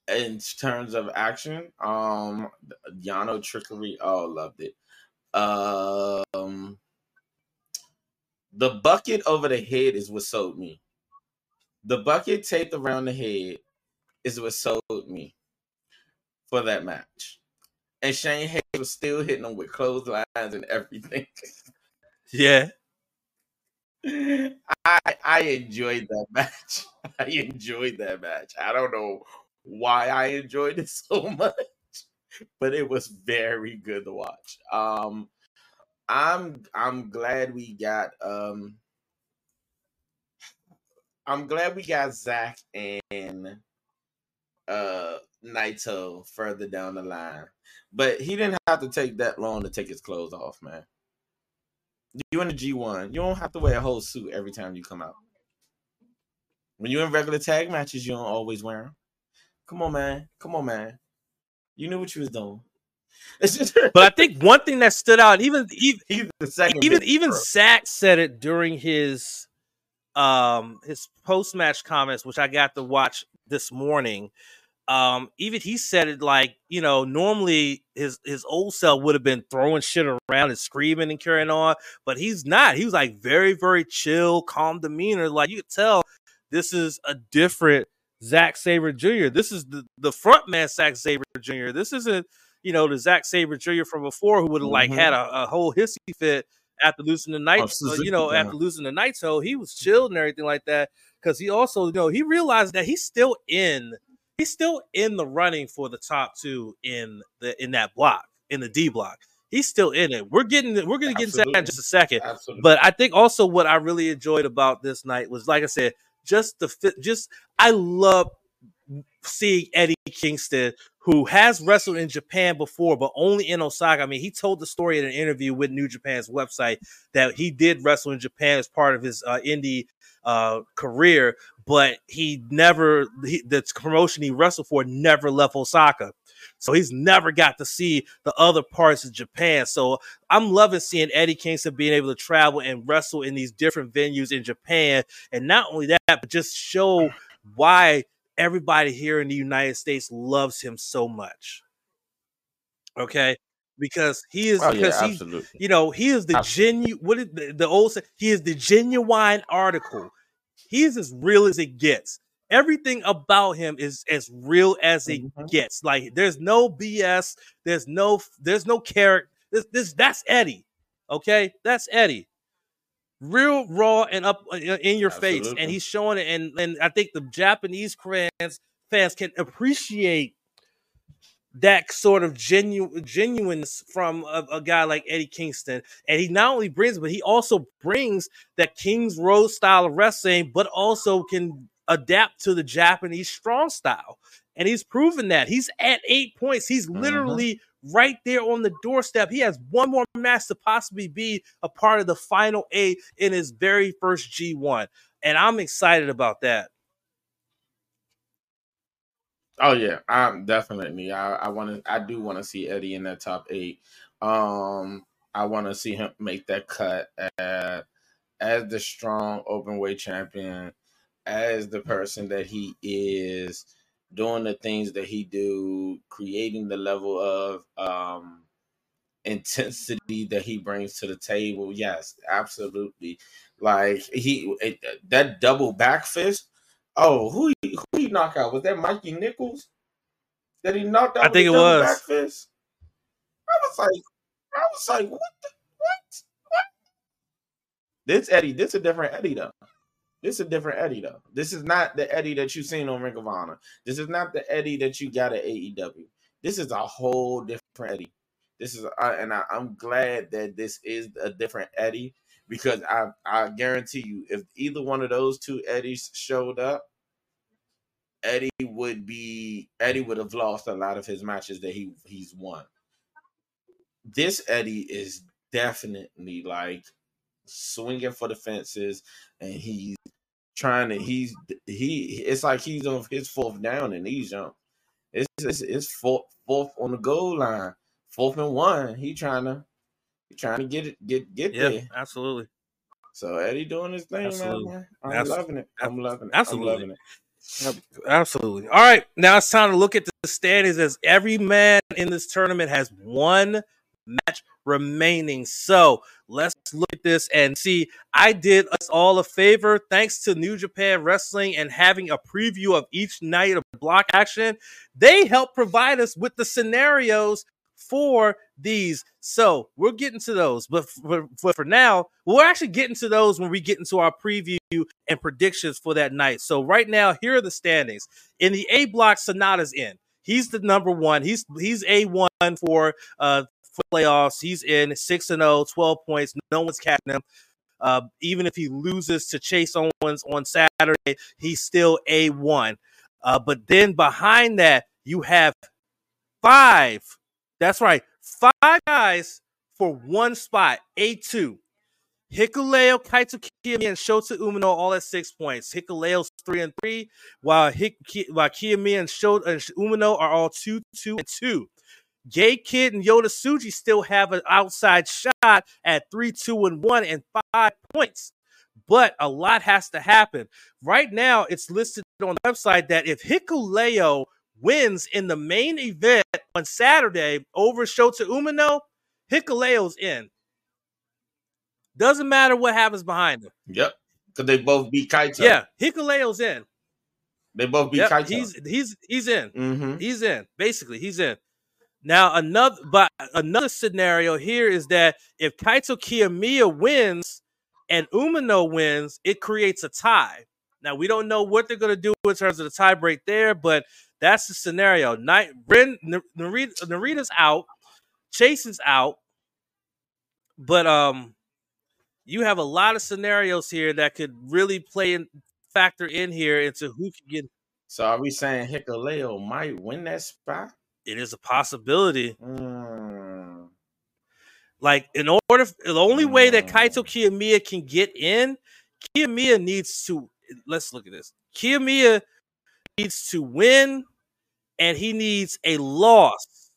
in terms of action. Um, Yano trickery. Oh, loved it. Um, the bucket over the head is what sold me. The bucket taped around the head is what sold me for that match. And Shane Haste was still hitting them with clotheslines and everything. Yeah. I I enjoyed that match. I enjoyed that match. I don't know why I enjoyed it so much, but it was very good to watch. Um I'm I'm glad we got um I'm glad we got Zack and uh Naito further down the line. But he didn't have to take that long to take his clothes off, man. You in the G1, you don't have to wear a whole suit every time you come out. When you're in regular tag matches, you don't always wear them. Come on, man. Come on, man. You knew what you was doing. but I think one thing that stood out, even even even even Zack said it during his um his post match comments, which I got to watch this morning um even he said it like you know normally his his old self would have been throwing shit around and screaming and carrying on but he's not he was like very very chill calm demeanor like you could tell this is a different Zack Sabre Jr. This is the the front man Zack Sabre Jr. This isn't you know the Zack Sabre Jr. from before who would have mm-hmm. like had a, a whole hissy fit after losing the night, oh, uh, you know, after losing the Naito, he was chilled and everything like that because he also, you know, he realized that he's still in, he's still in the running for the top two in the in that block in the D block. He's still in it. We're getting, we're going to get into that in just a second. Absolutely. But I think also what I really enjoyed about this night was, like I said, just the fit. Just I love seeing Eddie Kingston, who has wrestled in Japan before, but only in Osaka. I mean, he told the story in an interview with New Japan's website that he did wrestle in Japan as part of his uh, indie uh, career, but he never he, the promotion he wrestled for never left Osaka. So he's never got to see the other parts of Japan. So I'm loving seeing Eddie Kingston being able to travel and wrestle in these different venues in Japan. And not only that, but just show why everybody here in the United States loves him so much. Okay. Because he is, oh, because yeah, he, you know, he is the genuine. What is the, the old? He is the genuine article. He is as real as it gets. Everything about him is as real as it mm-hmm. gets. Like there's no BS. There's no. There's no character. This, this that's Eddie. Okay, that's Eddie real raw and up uh, in your Absolutely. face and he's showing it and and I think the Japanese fans fans can appreciate that sort of genuine genuineness from a, a, guy like Eddie Kingston. And he not only brings, but he also brings that King's Road style of wrestling, but also can adapt to the Japanese strong style. And he's proven that. He's at eight points. He's mm-hmm. Right there on the doorstep. He has one more match to possibly be a part of the final eight in his very first G1. And I'm excited about that. Oh yeah, I'm definitely. I, I want to. I do want to see Eddie in that top eight. Um, I want to see him make that cut at, as the strong open weight champion. as the person that he is, doing the things that he do, creating the level of um intensity that he brings to the table. Yes, absolutely. Like he it, that double back fist. Oh, who he, who he knock out? Was that Mikey Nichols? That he knocked out? I think it was. Back fist? I was like, I was like, what? The, what? What? This Eddie, this a different Eddie though. This is a different Eddie though. This is not the Eddie that you've seen on Ring of Honor. This is not the Eddie that you got at AEW. This is a whole different Eddie. This is, uh, and I, I'm glad that this is a different Eddie because I, I guarantee you, if either one of those two Eddies showed up, Eddie would be Eddie would have lost a lot of his matches that he he's won. This Eddie is definitely like swinging for the fences, and he's trying to he's he. It's like he's on his fourth down and these jumps. It's it's, it's fourth fourth on the goal line, fourth and one. He trying to he trying to get it get get Yeah, there. absolutely. So Eddie doing his thing, Absolutely. man. I'm loving it. I'm loving it. absolutely. I'm loving it. Absolutely. All right, now it's time to look at the standings as every man in this tournament has one match remaining. So let's look at this and see. I did us all a favor thanks to New Japan Wrestling and having a preview of each night of block action. They help provide us with the scenarios for these. So we're getting to those. But for, for, for now, we're actually getting to those when we get into our preview and predictions for that night. So right now, here are the standings. In the A block, Sonata's in. He's the number one. He's he's A one for uh playoffs. He's in 6 and 0, 12 points. No one's catching him. Uh, even if he loses to Chase Owens on Saturday, he's still A1. Uh, but then behind that, you have five. That's right, five guys for one spot, A2. Hikuleo, Kaito Kiyomiya, and Shota Umino all at six points. Hikuleo's three and three, while Hik- while Kiyomiya and Shota and Umino are all two, two, and two. Gabe Kidd and Yota Tsuji still have an outside shot at three, two, and one, and five points. But a lot has to happen. Right now, it's listed on the website that if Hikuleo wins in the main event on Saturday over Shota Umino, Hikuleo's in. Doesn't matter what happens behind him. Yep. Because they both beat Kaito. Yeah, Hikuleo's in. They both beat Yep, Kaito. he's he's he's in. mm-hmm. He's in. Basically, he's in. Now another but another scenario here is that if Kaito Kiyomiya wins and Umino wins, it creates a tie. Now we don't know what they're gonna do in terms of the tie break there, but that's the scenario. Night Ren Narita, Narita's out, Chase is out, but um you have a lot of scenarios here that could really play and factor in here into who can get So are we saying Hikuleo might win that spot? It is a possibility. Mm. Like in order, the only way that Mm. Kaito Kiyomiya can get in, Kiyomiya needs to. Let's look at this. Kiyomiya needs to win, and he needs a loss.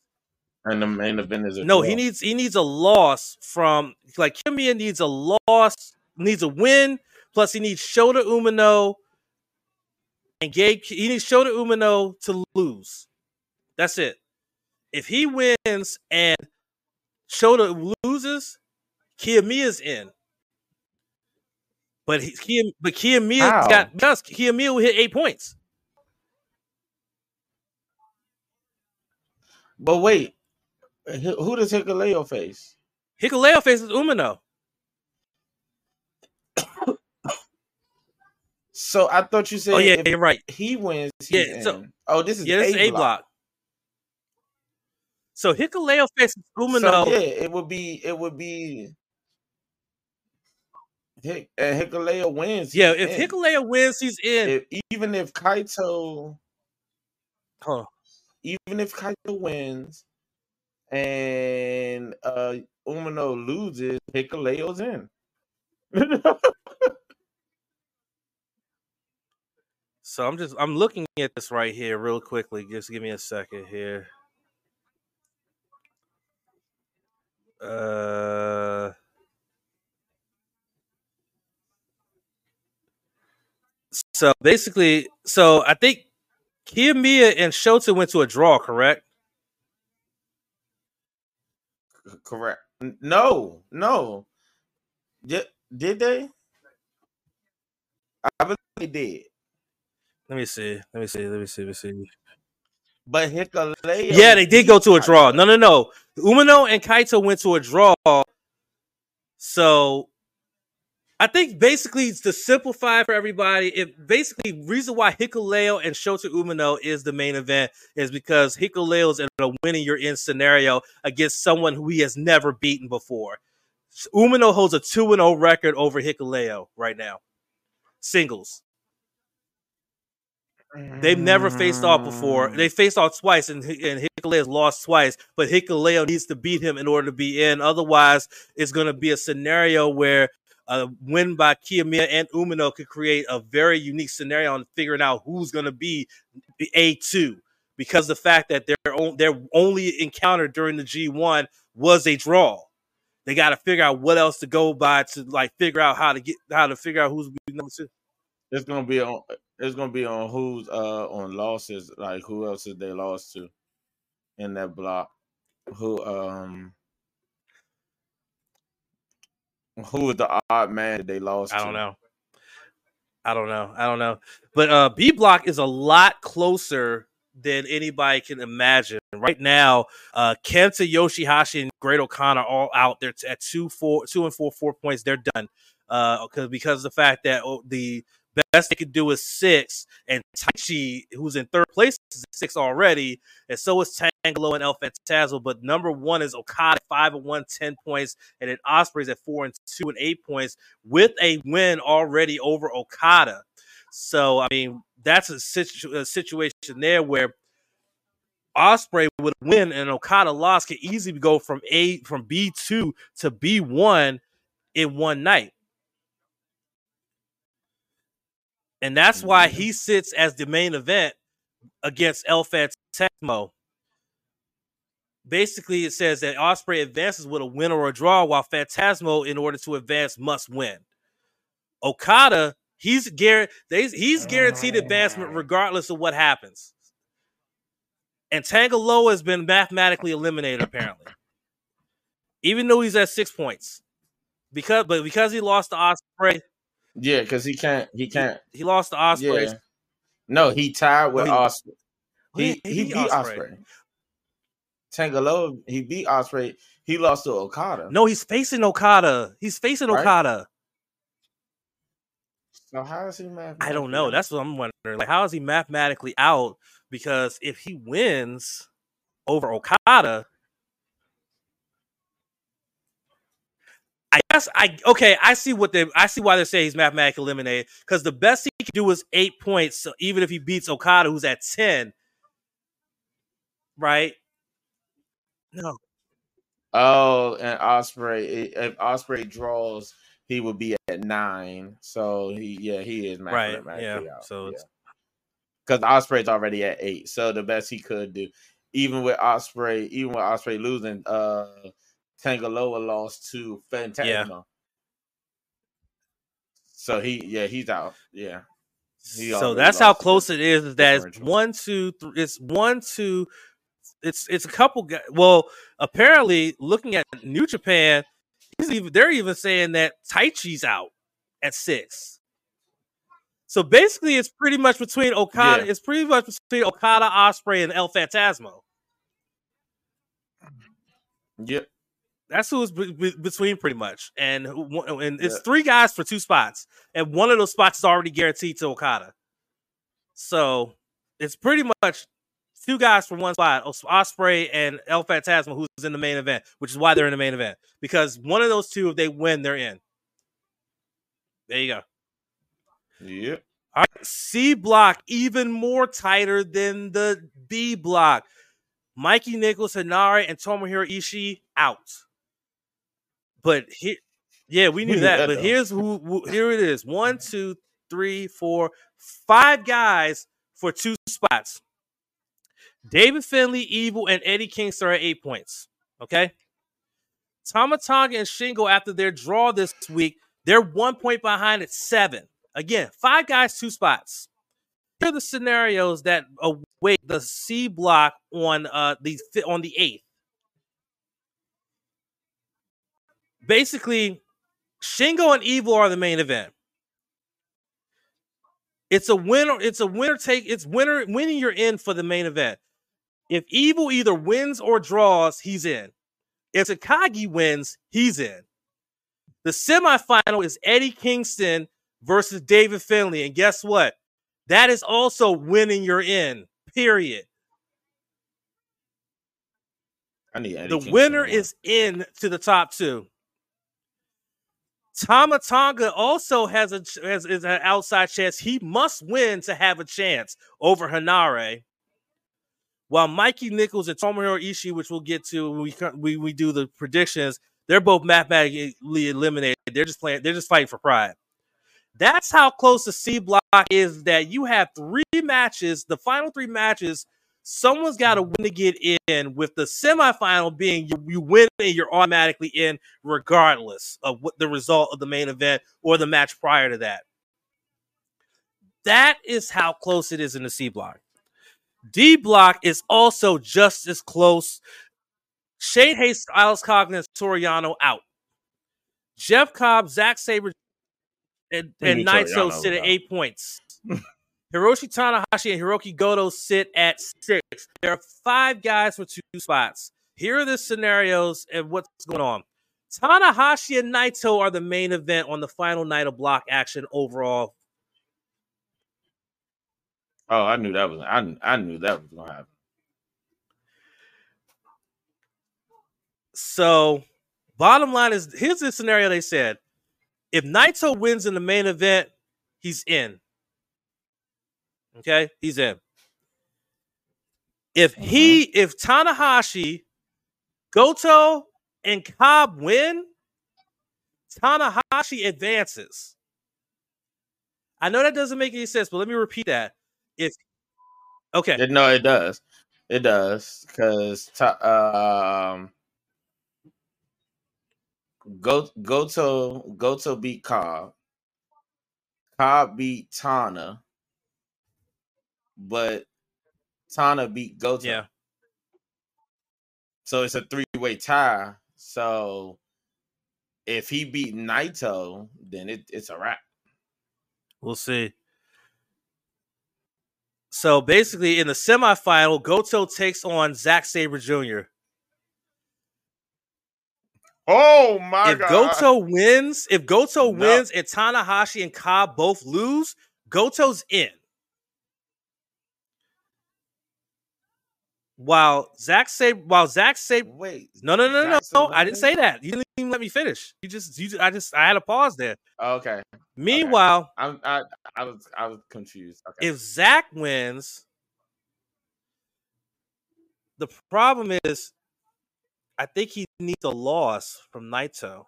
And the main event is a No, draw. he needs he needs a loss from like Kiyomiya needs a loss, needs a win, plus he needs Shota Umino and Gabe. He needs Shota Umino to lose. That's it. If he wins and Shota loses, Kiyomiya's in. But he, but Kiyomiya How? got because Kiyomiya will hit eight points. But wait, who does Hikuleo face? Hikuleo faces Umino. So I thought you said Oh yeah, you're right. he wins, he's Yeah, so- in. oh, this is Yeah, this is A block. block. So Hikuleo faces Umino. So yeah, it would be it would be Hick and Hikuleo wins. yeah, if in. Hikuleo wins, he's in. if, even if Kaito on. even if Kaito wins and uh Umino loses, Hikuleo's in. So I'm just I'm looking at this right here real quickly. Just give me a second here. Uh So basically, so I think Kiyomiya and Shota went to a draw, correct? Correct. No, no. Did, did they? I believe they did. Let me see. Let me see. Let me see. Let me see. But Hikuleo. Yeah, they did go to a draw. No, no, no. Umino and Kaito went to a draw. So I think basically to simplify for everybody, it basically reason why Hikuleo and Shota Umino is the main event is because Hikuleo is in a winning you're in scenario against someone who he has never beaten before. Umino holds a 2 0 record over Hikuleo right now. Singles. They've never faced off before. They faced off twice, and, and Hikuleo has lost twice. But Hikuleo needs to beat him in order to be in. Otherwise, it's going to be a scenario where a win by Kiyomiya and Umino could create a very unique scenario on figuring out who's going to be the A2 because the fact that their their only encounter during the G1 was a draw. They got to figure out what else to go by to like figure out how to get how to figure out who's number two. It's gonna be on. It's gonna be on who's uh on losses. Like who else did they lost to in that block? Who um who was the odd man that they lost? I don't to? know. I don't know. I don't know. But uh B block is a lot closer than anybody can imagine. Right now, uh Kenta Yoshihashi and Great O-Khan are all out there at two, four, two and four, four points. They're done. Uh, because because of the fact that oh, the best they could do is six, and Taichi, who's in third place, is six already, and so is Tangaloa and El Phantasmo. But number one is Okada, five and one, 10 points, and then Ospreay's at four and two and eight points with a win already over Okada. So I mean, that's a, situ- a situation there where Ospreay would win and Okada loss could easily go from A from B two to B one in one night. And that's why mm-hmm. he sits as the main event against El Phantasmo. Basically, it says that Ospreay advances with a win or a draw, while Phantasmo, in order to advance, must win. Okada, he's guaranteed he's guaranteed advancement mm-hmm. regardless of what happens. And Tangaloa has been mathematically eliminated, apparently. Even though he's at six points. Because but because he lost to Ospreay, Yeah, because he can't. He can't. he lost to Ospreay. Yeah. No, he tied with he- Ospreay. He He- he, he beat Ospreay. Ospreay. Tangaloa, he beat Ospreay. He lost to Okada. No, he's facing Okada. He's facing Right? Okada. So how is he? I don't know. That's what I'm wondering. Like, how is he mathematically out? Because if he wins over Okada, I guess I okay. I see what they. I see why they say he's mathematically eliminated. Because the best he can do is eight points. So even if he beats Okada, who's at ten, right? No, Oh, and Ospreay. If Ospreay draws, he would be at nine. So he, yeah, he is right? mathematically Yeah. out. So it's, because Ospreay's already at eight. So the best he could do, even with Ospreay, even with Ospreay losing, uh, Tangaloa lost to Phantasmo. So he, yeah, he's out. Yeah. He so that's how close it is. That it's one, two, three. It's one, two. It's it's a couple. Guys. Well, apparently, looking at New Japan, he's even they're even saying that Taichi's out at six. So basically, it's pretty much between Okada. Yeah. It's pretty much between Okada, Ospreay, and El Phantasmo. Yep. That's who it's be- be- between pretty much, and and it's Yeah. three guys for two spots, and one of those spots is already guaranteed to Okada. So it's pretty much two guys for one spot: Os- Ospreay and El Phantasmo, who's in the main event, which is why they're in the main event because one of those two, if they win, they're in. There you go. Yep. All right, C block even more tighter than the B block. Mikey Nichols, Henare, and Tomohiro Ishii out. But here, yeah, we knew We that. that, but though. here's who, who. Here it is: one, two, three, four, five guys for two spots. David Finlay, Evil, and Eddie Kingston are at eight points. Okay. Tama Tonga and Shingo, after their draw this week, they're one point behind at seven. Again, five guys, two spots. Here are the scenarios that await the C block on uh the on the eighth. Basically, Shingo and Evil are the main event. It's a winner. It's a winner take. It's winner winning. You're in for the main event. If Evil either wins or draws, he's in. If Takagi wins, he's in. The semifinal is Eddie Kingston versus David Finlay, and guess what? That is also winning. You're in. Period. I need Eddie the Kingston winner is in to the top two. Tama Tonga also has a has is an outside chance. He must win to have a chance over Henare. While Mikey Nichols and Tomohiro Ishii, which we'll get to when we we, we do the predictions, they're both mathematically eliminated. They're just playing. They're just fighting for pride. That's how close the C block is. That you have three matches. The final three matches someone's got to win to get in, with the semifinal being you, you win and you're automatically in, regardless of what the result of the main event or the match prior to that. That is how close it is in the C block. D block is also just as close. Shane Haste, Alex Coughlin, Toriano out. Jeff Cobb, Zack Sabre, and, and Naito sit at eight points. Hiroshi Tanahashi and Hirooki Goto sit at six. There are five guys for two spots. Here are the scenarios and what's going on. Tanahashi and Naito are the main event on the final night of block action overall. Oh, I knew that was. I I knew that was gonna happen. So, bottom line is here's the scenario they said. If Naito wins in the main event, he's in. Okay, he's in. If he, if Tanahashi, Goto, and Cobb win, Tanahashi advances. I know that doesn't make any sense, but let me repeat that. If okay, It, no, it does. It does because um, go Goto Goto beat Cobb. Cobb beat Tana, but Tana beat Goto. yeah, So it's a three way tie. So if he beat Naito, then it, it's a wrap. we'll see. So basically, in the semifinal, Goto takes on Zack Sabre Jr. Oh my god. if Goto wins, if Goto No. wins and Tanahashi and Cobb both lose, Goto's in. While Zack Sabre, while Zack Sabre, Wait. no, no, no, no, no, I didn't say that. You didn't even let me finish. You just, you, just, I just, I had a pause there. Okay. Meanwhile, I'm I I was I was confused. Okay. if Zack wins, the problem is, I think he needs a loss from Naito.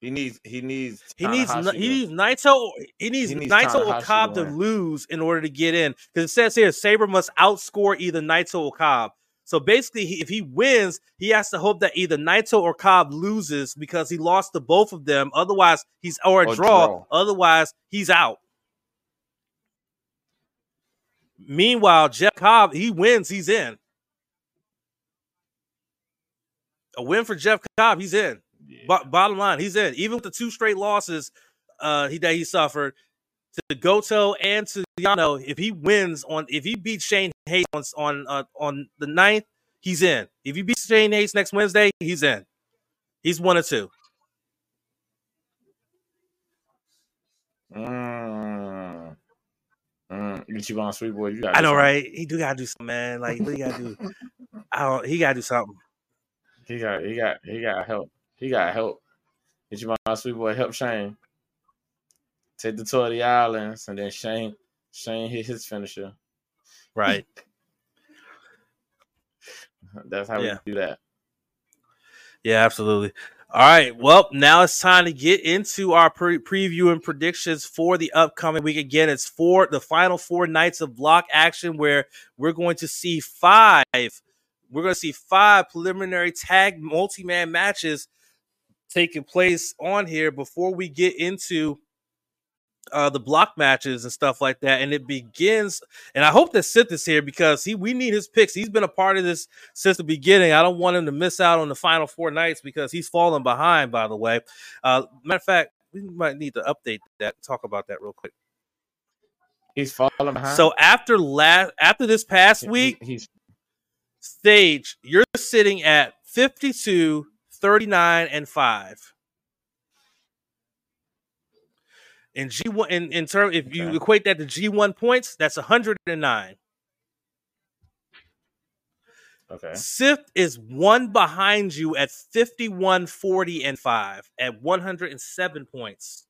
He needs he needs He needs he needs Naito. He needs, He needs Naito or to Cobb to, win. lose in order to get in. Because it says here Sabre must outscore either Naito or Cobb. So basically, he, if he wins, he has to hope that either Naito or Cobb loses because he lost to both of them. Otherwise, he's or a Or draw. draw. Otherwise, he's out. Meanwhile, Jeff Cobb, he wins, he's in. A win for Jeff Cobb, he's in. Yeah. Bo- bottom line, he's in. Even with the two straight losses uh, he that he suffered to the Goto and to Yano, if he wins on, if he beats Shane Haste on on uh, on the 9th, he's in. If he beats Shane Haste next Wednesday, he's in. He's one or two. Mm. Mm. Ichiban Sweet Boy, you got I know, right? He do gotta do something, man. Like what he gotta do? I don't. He gotta do something. He got he got he got help. He got help. Ichiban Sweet Boy help Shane. Take the tour of the islands and then Shane Shane hit his finisher. Right. That's how Yeah. we do that. Yeah, absolutely. All right. Well, now it's time to get into our pre- preview and predictions for the upcoming week. Again, it's for the final four nights of block action where we're going to see five. We're going to see five preliminary tag multi-man matches taking place on here before we get into uh, the block matches and stuff like that. And it begins, and I hope that Sith is here because he we need his picks. He's been a part of this since the beginning. I don't want him to miss out on the final four nights because he's falling behind. By the way, uh, matter of fact, we might need to update that. Talk about that real quick. He's falling behind. So after last after this past week, he's stage, you're sitting at 52, 39, and 5. In G1 in, in term if you Okay. equate that to G1 points, that's 109. okay. Sith is one behind you at 51, 40, and 5 at 107 points.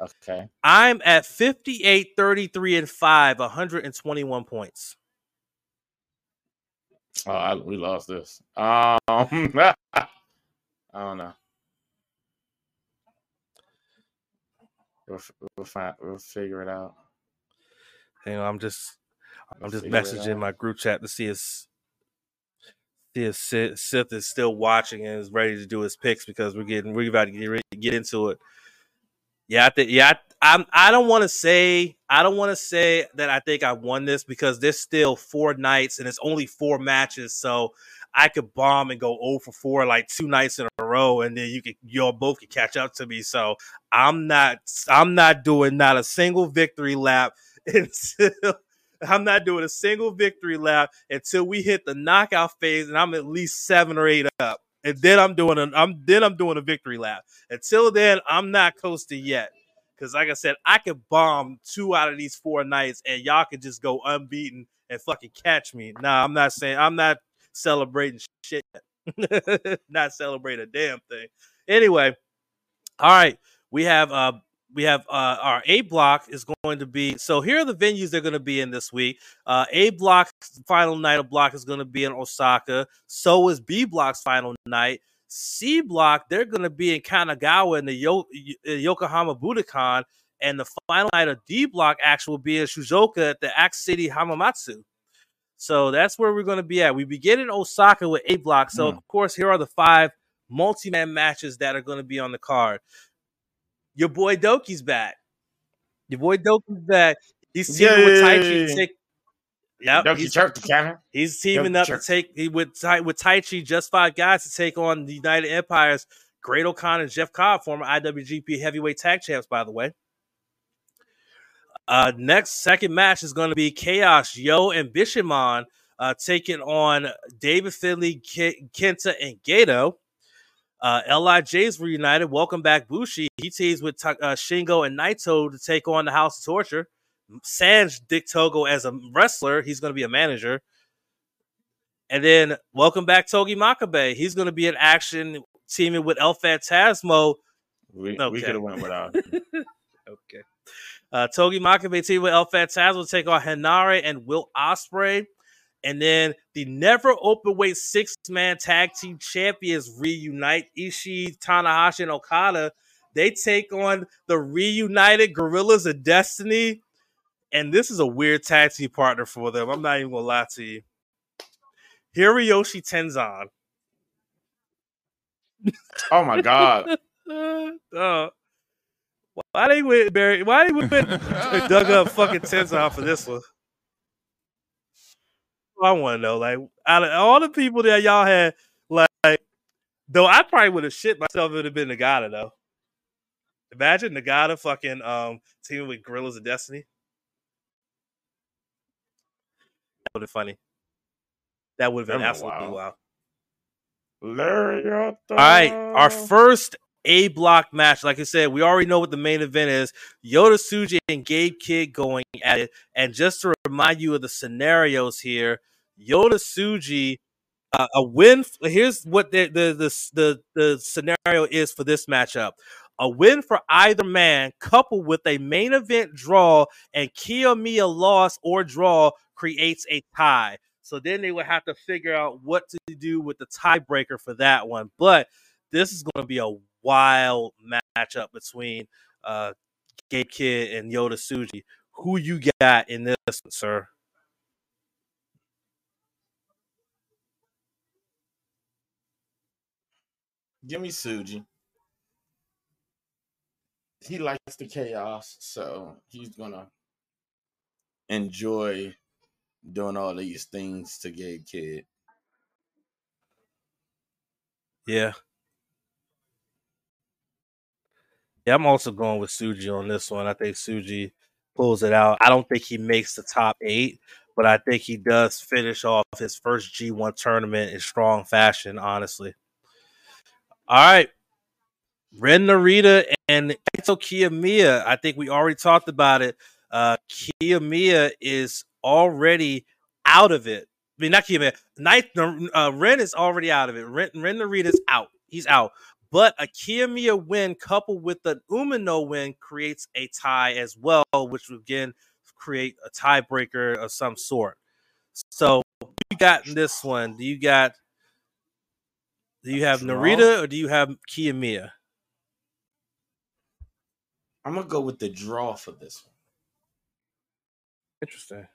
Okay. I'm at 58, 33, and 5, 121 points. Oh, I, we lost this. Um, I don't know. We'll, we'll find. We'll figure it out. You know, I'm just I'm just messaging my group chat to see if see if Sith, Sith is still watching and is ready to do his picks because we're getting we're about to get ready to get into it. Yeah, yeah, I'm I don't want to say I don't want to say that I think I won this because there's still four nights and it's only four matches, so I could bomb and go 0 for 4 like two nights in a row, and then you could y'all both could catch up to me. So I'm not I'm not doing not a single victory lap until I'm not doing a single victory lap until we hit the knockout phase, and I'm at least seven or eight up, and then I'm doing a I'm then I'm doing a victory lap. Until then, I'm not coasting yet. Cause like I said, I could bomb two out of these four nights, and y'all could just go unbeaten and fucking catch me. Nah, I'm not saying I'm not celebrating shit. not celebrating a damn thing. Anyway, all right, we have uh we have uh our A block is going to be so here are the venues they're going to be in this week. Uh A block final night of block is going to be in Osaka. So is B block's final night. C block they're going to be in Kanagawa in the Yo- uh, Yokohama Budokan, and the final night of D block actually will be in Shizuoka at the Act City Hamamatsu. So that's where we're going to be at. We begin in Osaka with A block. So Hmm. of course here are the five multi-man matches that are going to be on the card. Your boy Doki's back. Your boy Doki's back. He's teaming with Taichi to Yay. take. Yep, Doki he's, Chirp, Kevin. he's teaming Doki up to take he, with Tai- with Taichi, just five guys to take on the United Empires. Great O-Khan and Jeff Cobb, former IWGP Heavyweight Tag Champs, by the way. Uh, next second match is going to be Chaos Yo and Bishamon uh, taking on David Finlay, Ke- Kenta, and Gedo. Uh, Lij's reunited. Welcome back, Bushi. He teams with uh, Shingo and Naito to take on the House of Torture. Sanj Dick Togo as a wrestler. He's going to be a manager. And then welcome back, Togi Makabe. He's going to be in action teaming with El Phantasmo We, we could have went without. Okay. Uh, Togi Makabe team with El Phantasmo will take on Henare and Will Ospreay. And then the never open weight six man tag team champions reunite Ishii, Tanahashi, and Okada. They take on the reunited Gorillas of Destiny. And this is a weird tag team partner for them. I'm not even gonna lie to you. Hiroyoshi Tenzan. Oh my god. Uh, why they went Barry? Why they went dug up fucking Tenzan for this one? I want to know, like, out of all the people that y'all had, like, though I probably would have shit myself if it would have been Nagata, though. Imagine Nagata fucking um teaming with Gorillas of Destiny. That would have been funny. That would have been absolutely wild. wild. All right, our first A block match. Like I said, we already know what the main event is. Yota Tsuji and Gabe Kidd going at it. And just to remind you of the scenarios here, Yota Tsuji, uh, a win. Here's what the the, the the the scenario is for this matchup. A win for either man, coupled with a main event draw and Kiyomiya loss or draw, creates a tie. So then they would have to figure out what to do with the tiebreaker for that one. But this is going to be a wild matchup between uh, Gabe Kidd and Yota Tsuji. Who you got in this, one, sir? Give me Tsuji. He likes the chaos, so he's gonna enjoy doing all these things to Gabe Kidd. Yeah. Yeah, I'm also going with Tsuji on this one. I think Tsuji pulls it out. I don't think he makes the top eight, but I think he does finish off his first G1 tournament in strong fashion, honestly. All right. Ren Narita and Kaito Kiyomiya. I think we already talked about it. Uh Kiyomiya is already out of it. I mean, not Kiyomiya. Ninth, uh, Ren is already out of it. Ren, Ren Narita's out. He's out. But a Kiyomiya win coupled with an Umino win creates a tie as well, which would again create a tiebreaker of some sort. So you got in this one? Do you got do you have Narita or do you have Kiyomiya? I'm gonna go with the draw for this one. Interesting.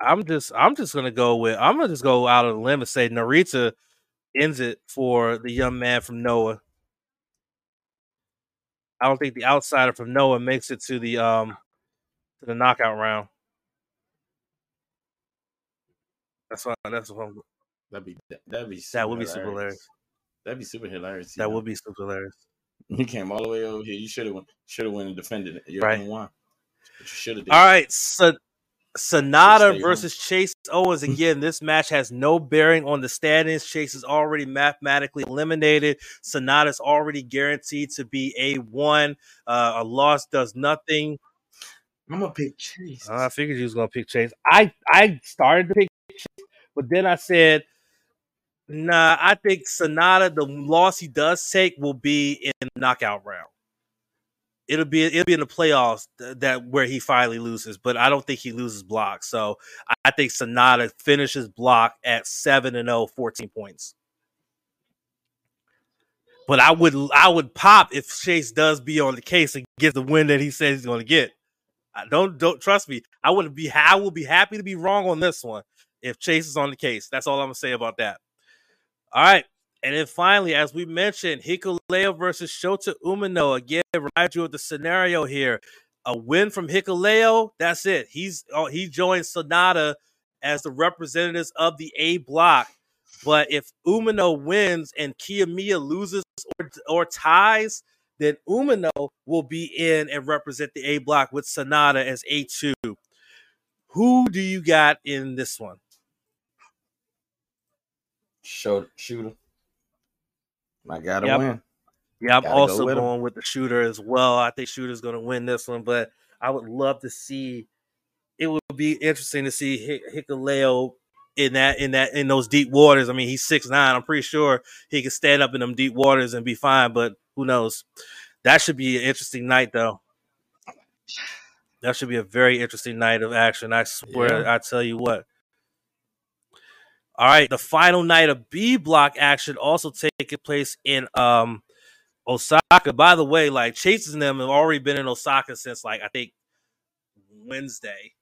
I'm just I'm just gonna go with I'm gonna just go out of the limb and say Narita ends it for the young man from Noah. I don't think the outsider from Noah makes it to the um to the knockout round. That's what that's what I'm, That'd be that'd be that would be super hilarious. That'd be super hilarious. That know? would be super hilarious. You came all the way over here. You should have went should have went and defended it. You right. Won. But you should have. All right, so Sanada versus Chase Owens. Again, this match has no bearing on the standings. Chase is already mathematically eliminated. Sanada's already guaranteed to be a one. Uh, a loss does nothing. I'm gonna pick Chase. Uh, I figured you was gonna pick Chase. I I started to pick Chase, but then I said, Nah, I think Sanada. The loss he does take will be in the knockout round it'll be it'll be in the playoffs that where he finally loses, but I don't think he loses block. So I think Sanada finishes block at 7 and 0, 14 points. But I would I would pop if Chase does be on the case and get the win that he says he's going to get. I don't don't trust me. I would be I will be happy to be wrong on this one if Chase is on the case. That's all I'm gonna say about that. All right. And then finally, as we mentioned, Hikuleo versus Shota Umino. Again, remind you of the scenario here. A win from Hikuleo, that's it. He's oh, he joins Sanada as the representatives of the A block. But if Umino wins and Kiyomiya loses or, or ties, then Umino will be in and represent the A block with Sanada as A2. Who do you got in this one? Shoot, shooter. I gotta yep. win. Yeah, I'm gotta also go going him. with the shooter as well. I think shooter's going to win this one, but I would love to see. It would be interesting to see Hikuleo in that in that in those deep waters. I mean, he's six nine. I'm pretty sure he can stand up in them deep waters and be fine. But who knows? That should be an interesting night, though. That should be a very interesting night of action. I swear, yeah. I tell you what. All right, the final night of B block action also taking place in um Osaka. By the way, like Chase and them have already been in Osaka since like I think Wednesday.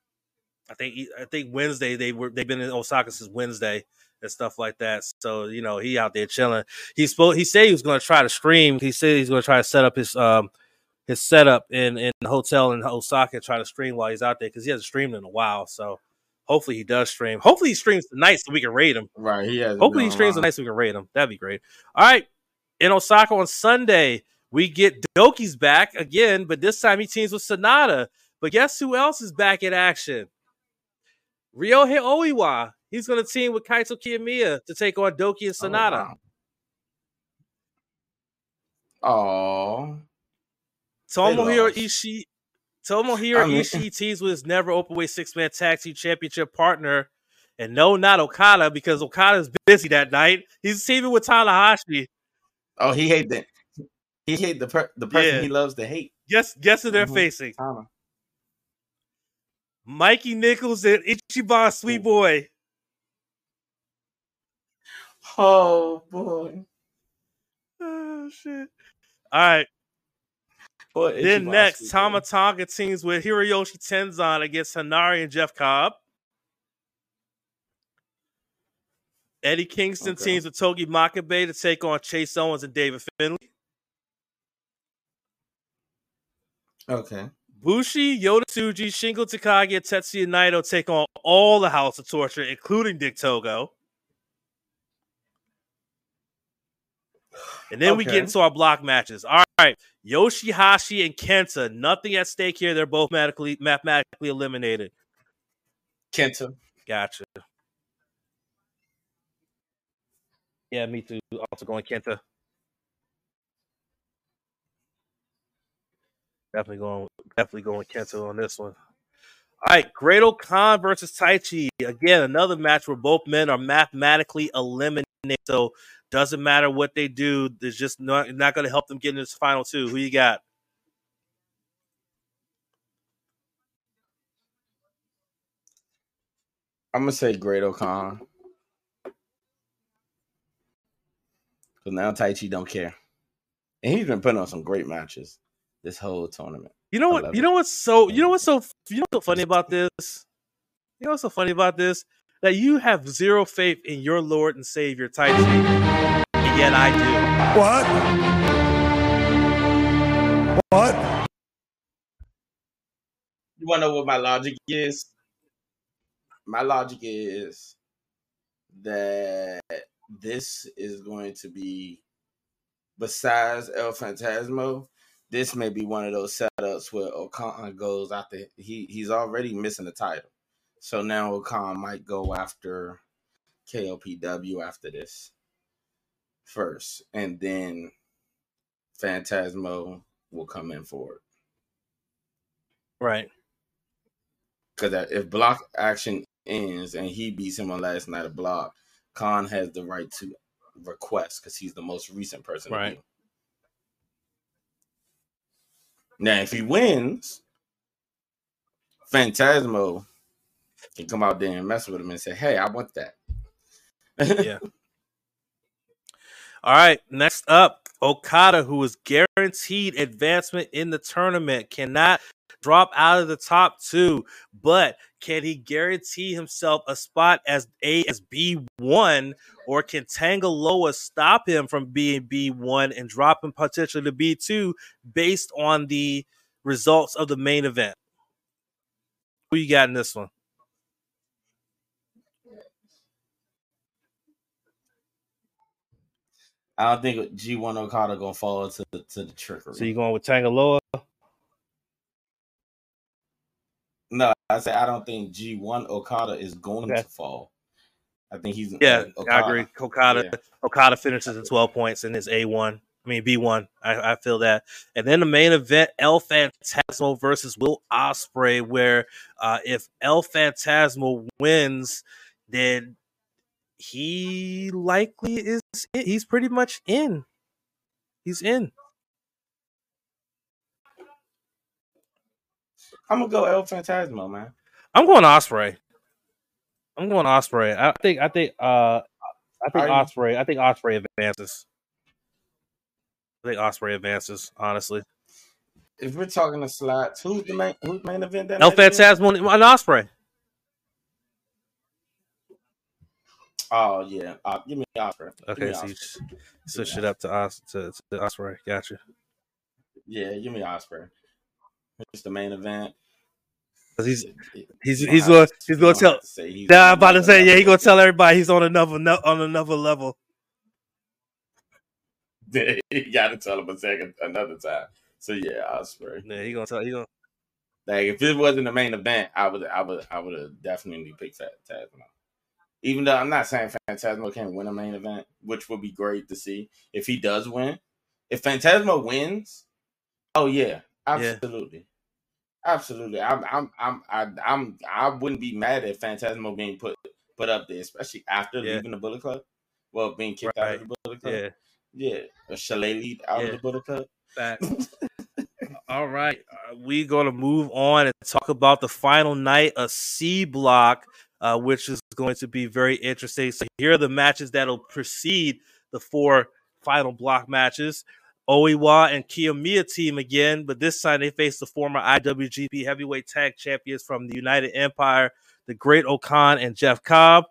I think I think Wednesday they were they've been in Osaka since Wednesday and stuff like that. So you know he out there chilling. He spoke. He said he was going to try to stream. He said he's going to try to set up his um his setup in in the hotel in Osaka try to stream while he's out there because he hasn't streamed in a while. So Hopefully he does stream. Hopefully he streams tonight so we can raid him. Right. He has. Hopefully he streams tonight so we can raid him. That'd be great. All right. In Osaka on Sunday, we get Doki's back again, but this time he teams with Sanada. But guess who else is back in action? Ryohei Oiwa. He's going to team with Kaito Kiyomiya to take on Doki and Sanada. Oh, wow. Tomohiro Ishii Tomohiro I mean, Ishii teams with his never openweight six man tag team championship partner, and no, not Okada because Okada's busy that night. He's teaming with Tanahashi. Oh, he hate that. He hate the per- the person yeah. he loves to hate. Guess guess who they're mm-hmm. facing? Tana. Mikey Nichols and Ichiban Sweet Boy. Oh boy. Oh shit. All right. Then next, Tama Tonga teams with Hiroyoshi Tenzan against Henare and Jeff Cobb. Eddie Kingston Okay. teams with Togi Makabe to take on Chase Owens and David Finlay. Okay. Bushi, Yota Tsuji, Shingo Takagi, and Tetsuya Naito take on all the House of Torture, including Dick Togo. And then we get into our block matches. All right, Yoshihashi and Kenta, nothing at stake here. They're both mathematically mathematically eliminated. Kenta. Gotcha. Yeah, me too. Also going Kenta. Definitely going, definitely going Kenta on this one. All right, Great Khan versus Taichi. Again, another match where both men are mathematically eliminated. So doesn't matter what they do. There's just not not going to help them get into this final two. Who you got? I'm gonna say Great O-Khan. Because now Taichi don't care. And he's been putting on some great matches this whole tournament. You know what? You know what's so? You know what's so? You know what's so funny about this? You know what's so funny about this? That you have zero faith in your Lord and Savior Taichi, and yet I do. What? What? You wanna know what my logic is? My logic is that this is going to be besides El Phantasmo, this may be one of those setups where O-Khan goes after he he's already missing the title. So now O-Khan might go after KOPW after this first, and then Phantasmo will come in for it. Right. Because if block action ends and he beats him on last night of block, Khan has the right to request because he's the most recent person. Right. Now, if he wins, Phantasmo can come out there and mess with him and say, "Hey, I want that." Yeah. All right. Next up, Okada, who is guaranteed advancement in the tournament, cannot drop out of the top two, but can he guarantee himself a spot as A as B one, or can Tangaloa stop him from being B one and drop him potentially to B two based on the results of the main event? Who you got in this one? I don't think G1 Okada gonna fall into the, to the trickery. So you going with Tangaloa? no, I say I don't think G1 Okada is going Okay. to fall. I think he's Yeah, uh, I agree. Okada Yeah. Okada finishes at 12 points in his A1. I mean B1. I, I feel that. And then the main event, El Phantasmo versus Will Ospreay, where uh, if El Phantasmo wins, then he likely is he's pretty much in. He's in. I'm gonna go El Phantasmo, man. I'm going Ospreay. I'm going Ospreay. I think I think uh I think? Ospreay. I think Ospreay advances. I think Ospreay advances, honestly. If we're talking the slots, who's the main who's main event that El Phantasmo and Ospreay. Oh yeah, uh, give me Ospreay. Okay, me so you Ospreay. s- switch it up to Os to, to Ospreay. Gotcha. Yeah, give me Ospreay. It's the main event. 'Cause he's he's he's to- he's you gonna tell. have to he's Yeah, on I'm about to another say yeah. He level. gonna tell everybody he's on another no- on another level. you gotta tell him a second another time. So yeah, Ospreay. Yeah, he gonna tell. He gonna. Like if it wasn't the main event, I would I would I would have definitely picked that Phantasmo. Even though I'm not saying Phantasmo can't win a main event, which would be great to see if he does win. If Phantasmo wins, oh yeah, absolutely, absolutely. I'm I'm I'm I, I'm I wouldn't be mad at Phantasmo being put put up there, especially after Yeah. leaving the Bullet Club. Well, being kicked out of the Bullet Club. Yeah. Yeah, a Shillelagh out Yeah. of the Bullet Club. All right, uh, we gonna move on and talk about the final night of C Block, uh, which is going to be very interesting. So here are the matches that'll precede the four final block matches. Oiwa and Kiyomiya team again, but this time they face the former IWGP Heavyweight Tag Champions from the United Empire, the Great O-Khan and Jeff Cobb.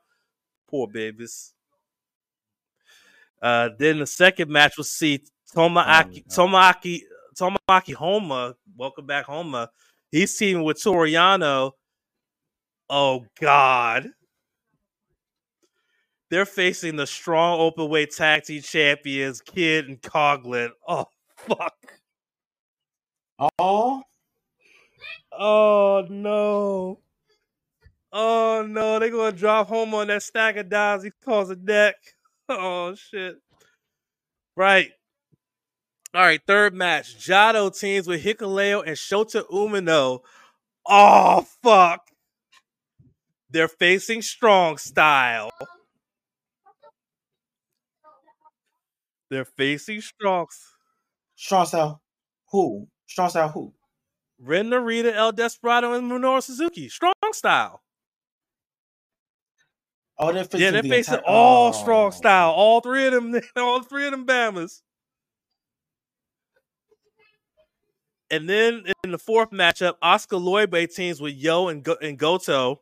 Poor babies. Uh, then the second match will see Tomoaki Oh, Tomoaki Tomoaki Honma. Welcome back, Honma. He's teaming with Toru Yano. Oh God. They're facing the strong open weight tag team champions, Kidd and Coughlin. Oh fuck. Oh, Oh no. Oh no, they're gonna drop home on that stack of dimes he calls a deck. Oh shit. Right. All right, third match. Jado teams with Hikuleo and Shota Umino. Oh fuck. They're facing strong style. They're facing strong. strong style. Who? Strong style. Who? Ren Narita, El Desperado, and Minoru Suzuki. Strong style. Oh, they're facing Yeah, they're the facing entire- all oh, strong style. All three of them, all three of them Bamas. And then in the fourth matchup, Oskar Leube teams with Yo and, Go- and Goto.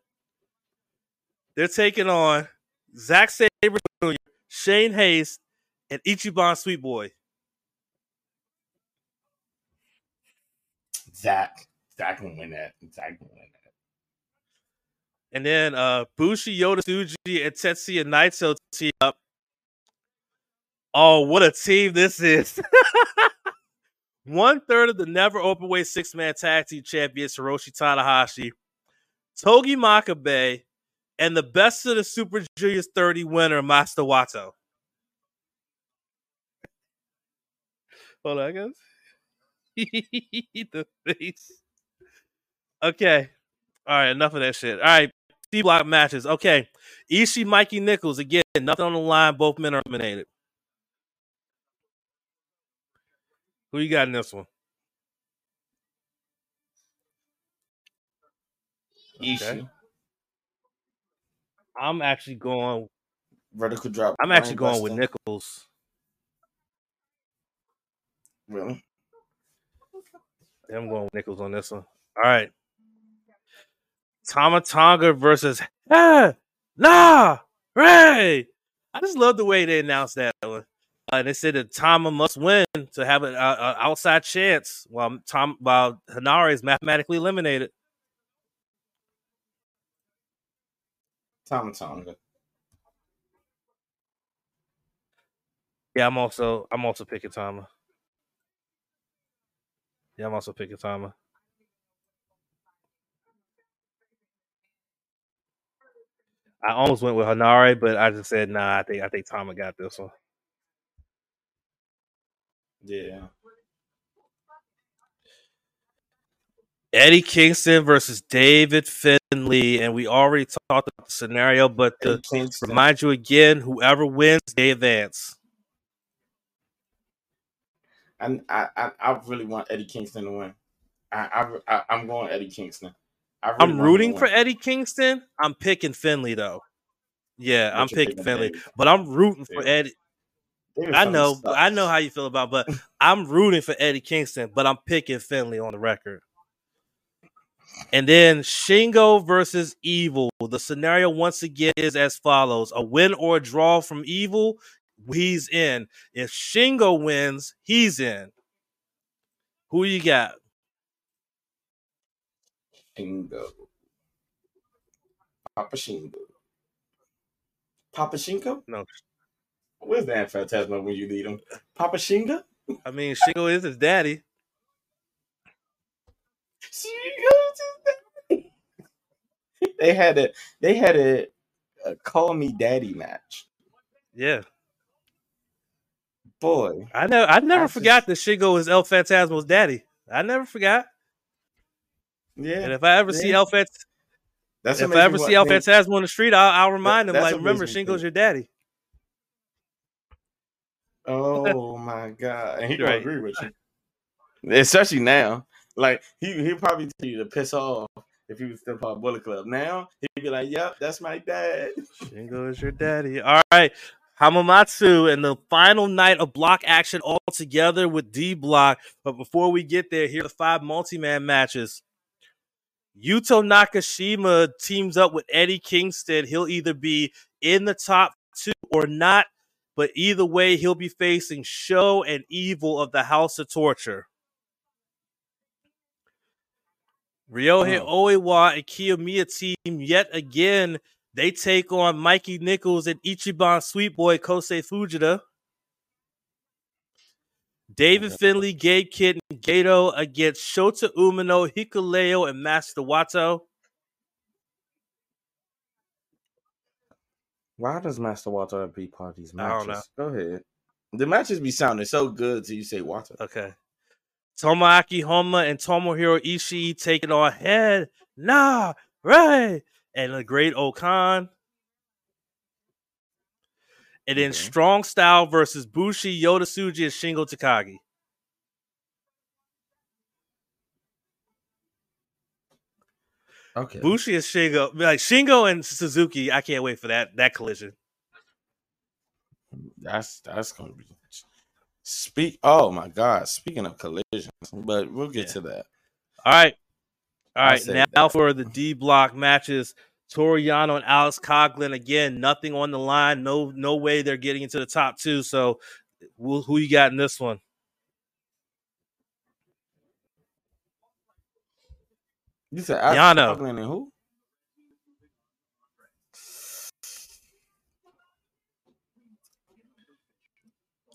They're taking on Zack Sabre Jr., Shane Haste, and Ichiban Sweet Boy. Zack. Zack can win that. Zack can win that. And then uh Bushi, Yota, Tsuji, and Tetsuya Naito team up. Oh, what a team this is. One third of the never open weight six man tag team champions, Hiroshi Tanahashi, Togi Makabe, and the best of the Super Juniors 30 winner, Master Wato. Hold on, I guess. the face. Okay. All right, enough of that shit. All right, C block matches. Okay. Ishii, Mikey Nichols. Again, nothing on the line. Both men are eliminated. Who you got in this one? Ishii. I'm actually going. Vertical drop. I'm actually going with Nichols. Really? Yeah, I'm going with Nichols on this one. All right. Tama Tonga versus Ah Nah Ray. I just love the way they announced that one. Uh, they said that Tama must win to have an uh, uh, outside chance, while Tom while Henare is mathematically eliminated. Tama Tonga. Yeah, I'm also I'm also picking Tama. Yeah, I'm also picking Tama. I almost went with Henare, but I just said nah. I think I think Tama got this one. Yeah. Eddie Kingston versus David Finlay, and we already talked about the scenario, but to remind you again, whoever wins, they advance. I, I I I really want Eddie Kingston to win. I I, I I'm going Eddie Kingston. I really want rooting for. Eddie Kingston. I'm picking Finlay though. Yeah, But I'm picking Finlay, but I'm rooting for David. Eddie. David I know. I know how you feel about, but I'm rooting for Eddie Kingston, but I'm picking Finlay on the record. And then Shingo versus Evil. The scenario once again is as follows: a win or a draw from Evil, he's in. If Shingo wins, he's in. Who you got? Shingo. Papa Shingo. Papa Shingo? No, Where's the Phantasmo when you need him? Papa Shingo? I mean Shingo is his daddy. Shingo's his daddy. They had a they had a, a call me daddy match. Yeah, Boy, I know. I never I forgot that Shingo is El Phantasmo's daddy. I never forgot. yeah. And if I ever see. El Phant- That's if I ever see El Phantasmo on the street, I'll, I'll remind him like, remember, Shingo's your daddy. Oh my god, and he don't agree with you, especially now. Like he he probably tell you to piss off if he was still part of Bullet Club. Now he'd be like, "Yep, that's my dad." Shingo is your daddy. All right. Hamamatsu and the final night of block action all together with D Block. But before we get there, here are the five multi man matches. Yuto Nakashima teams up with Eddie Kingston. He'll either be in the top two or not. but either way, he'll be facing SHO and Evil of the House of Torture. Ryohei Oh. Uh-huh. Oiwa and Kiyomiya team yet again. They take on Mikey Nichols and Ichiban Sweet Boy Kosei Fujita. David Finlay, Gabe Kidd, and Gedo against Shota Umino, Hikuleo, and Master Wato. Why does Master Walter have to be part of these matches? Go ahead. The matches be sounding so good till you say Walter. Okay. Tomoaki Honma and Tomohiro Ishii taking on Head, Nah, Right, and the Great O-Khan. And then Okay. Strong Style versus Bushi, Yota Tsuji, and Shingo Takagi. Okay. Bushi and Shingo, like Shingo and Suzuki. I can't wait for that that collision. That's that's gonna be speak. Oh my god! Speaking of collisions, but we'll get Yeah. to that. All right, all right. Now that. for the D block matches. Toru Yano and Alex Coughlin again. Nothing on the line. No, no way they're getting into the top two. So, who, who you got in this one? You said Alex Yano. Coughlin and who?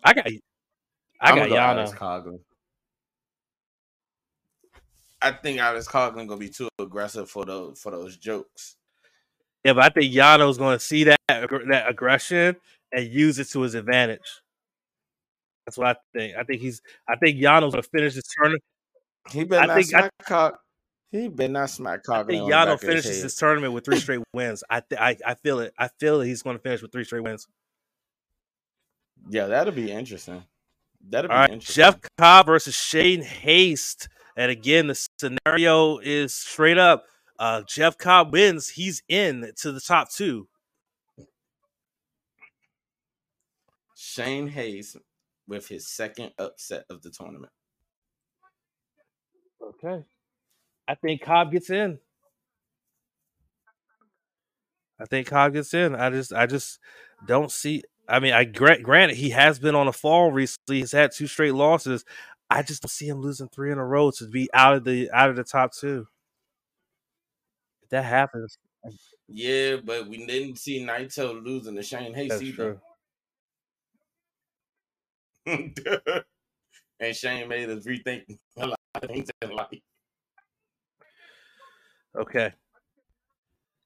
I got, I I'ma got go Alex Yano. I think Alex Coughlin gonna be too aggressive for those for those jokes. Yeah, but I think Yano's going to see that that aggression and use it to his advantage. That's what I think. I think he's. I think Yano's going to finish this tournament. He better I not think- I- smack Cog. He better not smack I think on the back Yano of his finishes head. this tournament with three straight wins. I, th- I I feel it. I feel that he's going to finish with three straight wins. Yeah, that'll be interesting. That'll be All right. Jeff Cobb versus Shane Haste, and again the scenario is straight up. Uh, Jeff Cobb wins. He's in to the top two. Shane Haste with his second upset of the tournament. Okay. I think Cobb gets in. I think Cobb gets in. I just I just don't see I mean, I grant granted he has been on a fall recently. He's had two straight losses. I just don't see him losing three in a row to be out of the out of the top two. If that happens, Yeah, but we didn't see Naito losing to Shane Haste that's either. true. and Shane made us rethink a lot of things in life. Okay.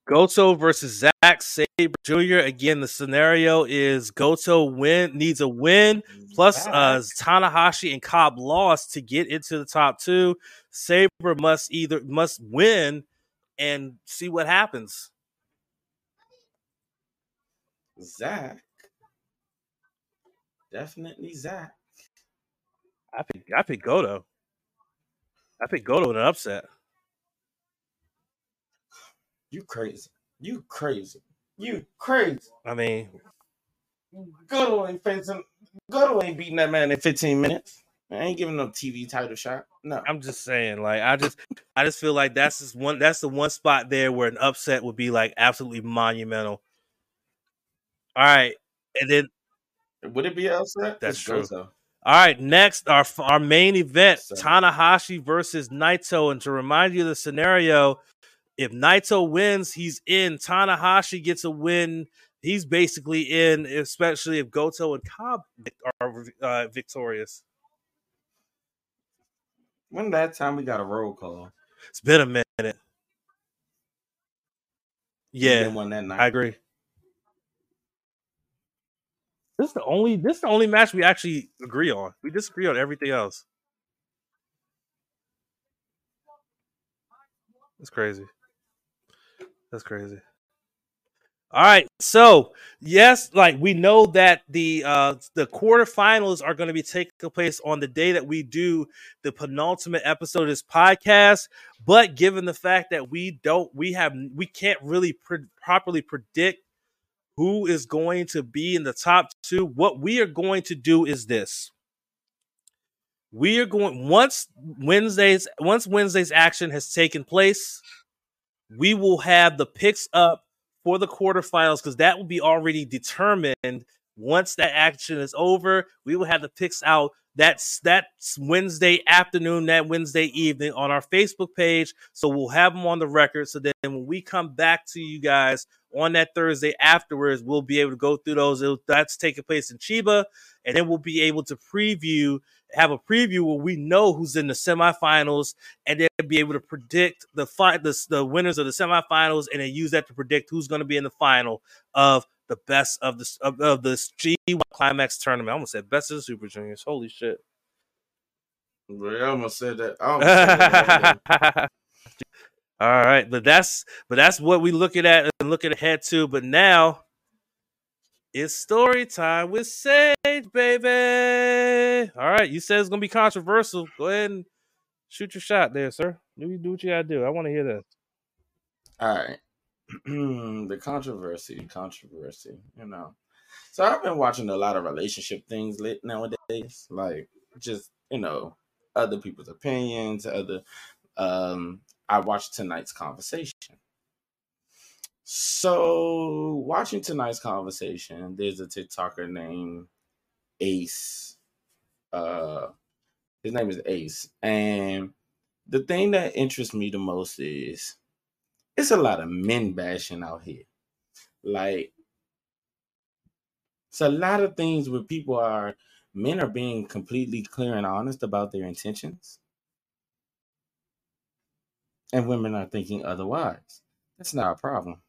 Goto versus Zack Sabre Jr. Again, the scenario is Goto win needs a win plus uh Tanahashi and Cobb lost to get into the top two. Sabre must either must win and see what happens. Zack. Definitely Zack. I pick I pick Goto. I pick Goto in an upset. You crazy. You crazy. You crazy. I mean, Goto ain't facing Goto ain't beating that man in 15 minutes. I ain't giving no TV title shot. No. I'm just saying, like, I just I just feel like that's just one that's the one spot there where an upset would be like absolutely monumental. All right. And then Would it be an upset? That's It's true. Goto. All right, next our our main event, Seven. Tanahashi versus Naito. And to remind you of the scenario, if Naito wins, he's in. Tanahashi gets a win. He's basically in, especially if Goto and Cobb are uh, victorious. When that time we got a roll call? It's been a minute. Yeah, that night. I agree. This is the only this is the only match we actually agree on. We disagree on everything else. That's crazy. That's crazy. All right, so yes, like we know that the uh the quarterfinals are going to be taking place on the day that we do the penultimate episode of this podcast. But given the fact that we don't, we have, we can't really properly predict who is going to be in the top two. What we are going to do is this: we are going once Wednesday's once Wednesday's action has taken place, we will have the picks up for the quarterfinals because that will be already determined Once that action is over, we will have the picks out that's that's Wednesday afternoon, that Wednesday evening on our Facebook page. So we'll have them on the record. So then when we come back to you guys on that Thursday afterwards, we'll be able to go through those. It'll, that's taking place in Chiba, and then we'll be able to preview, have a preview where we know who's in the semifinals, and then be able to predict the fight, the, the winners of the semifinals, and then use that to predict who's going to be in the final of the best of this of, of the G1 Climax tournament. I almost said best of the Super Juniors. Holy shit! I almost said that. Almost said that All right, but that's but that's what we looking at and looking ahead to. But now it's story time with Sage, baby. All right, you said it's gonna be controversial. Go ahead and shoot your shot there, sir. Do do what you gotta do. I want to hear this. All right. the controversy, controversy, you know. So I've been watching a lot of relationship things lit nowadays, like just you know other people's opinions, other. Um, I watched tonight's conversation. So watching tonight's conversation, there's a TikToker named Ace. Uh, his name is Ace, and the thing that interests me the most is it's a lot of men bashing out here. Like it's a lot of things where people are men are being completely clear and honest about their intentions. And women are thinking otherwise. That's not a problem.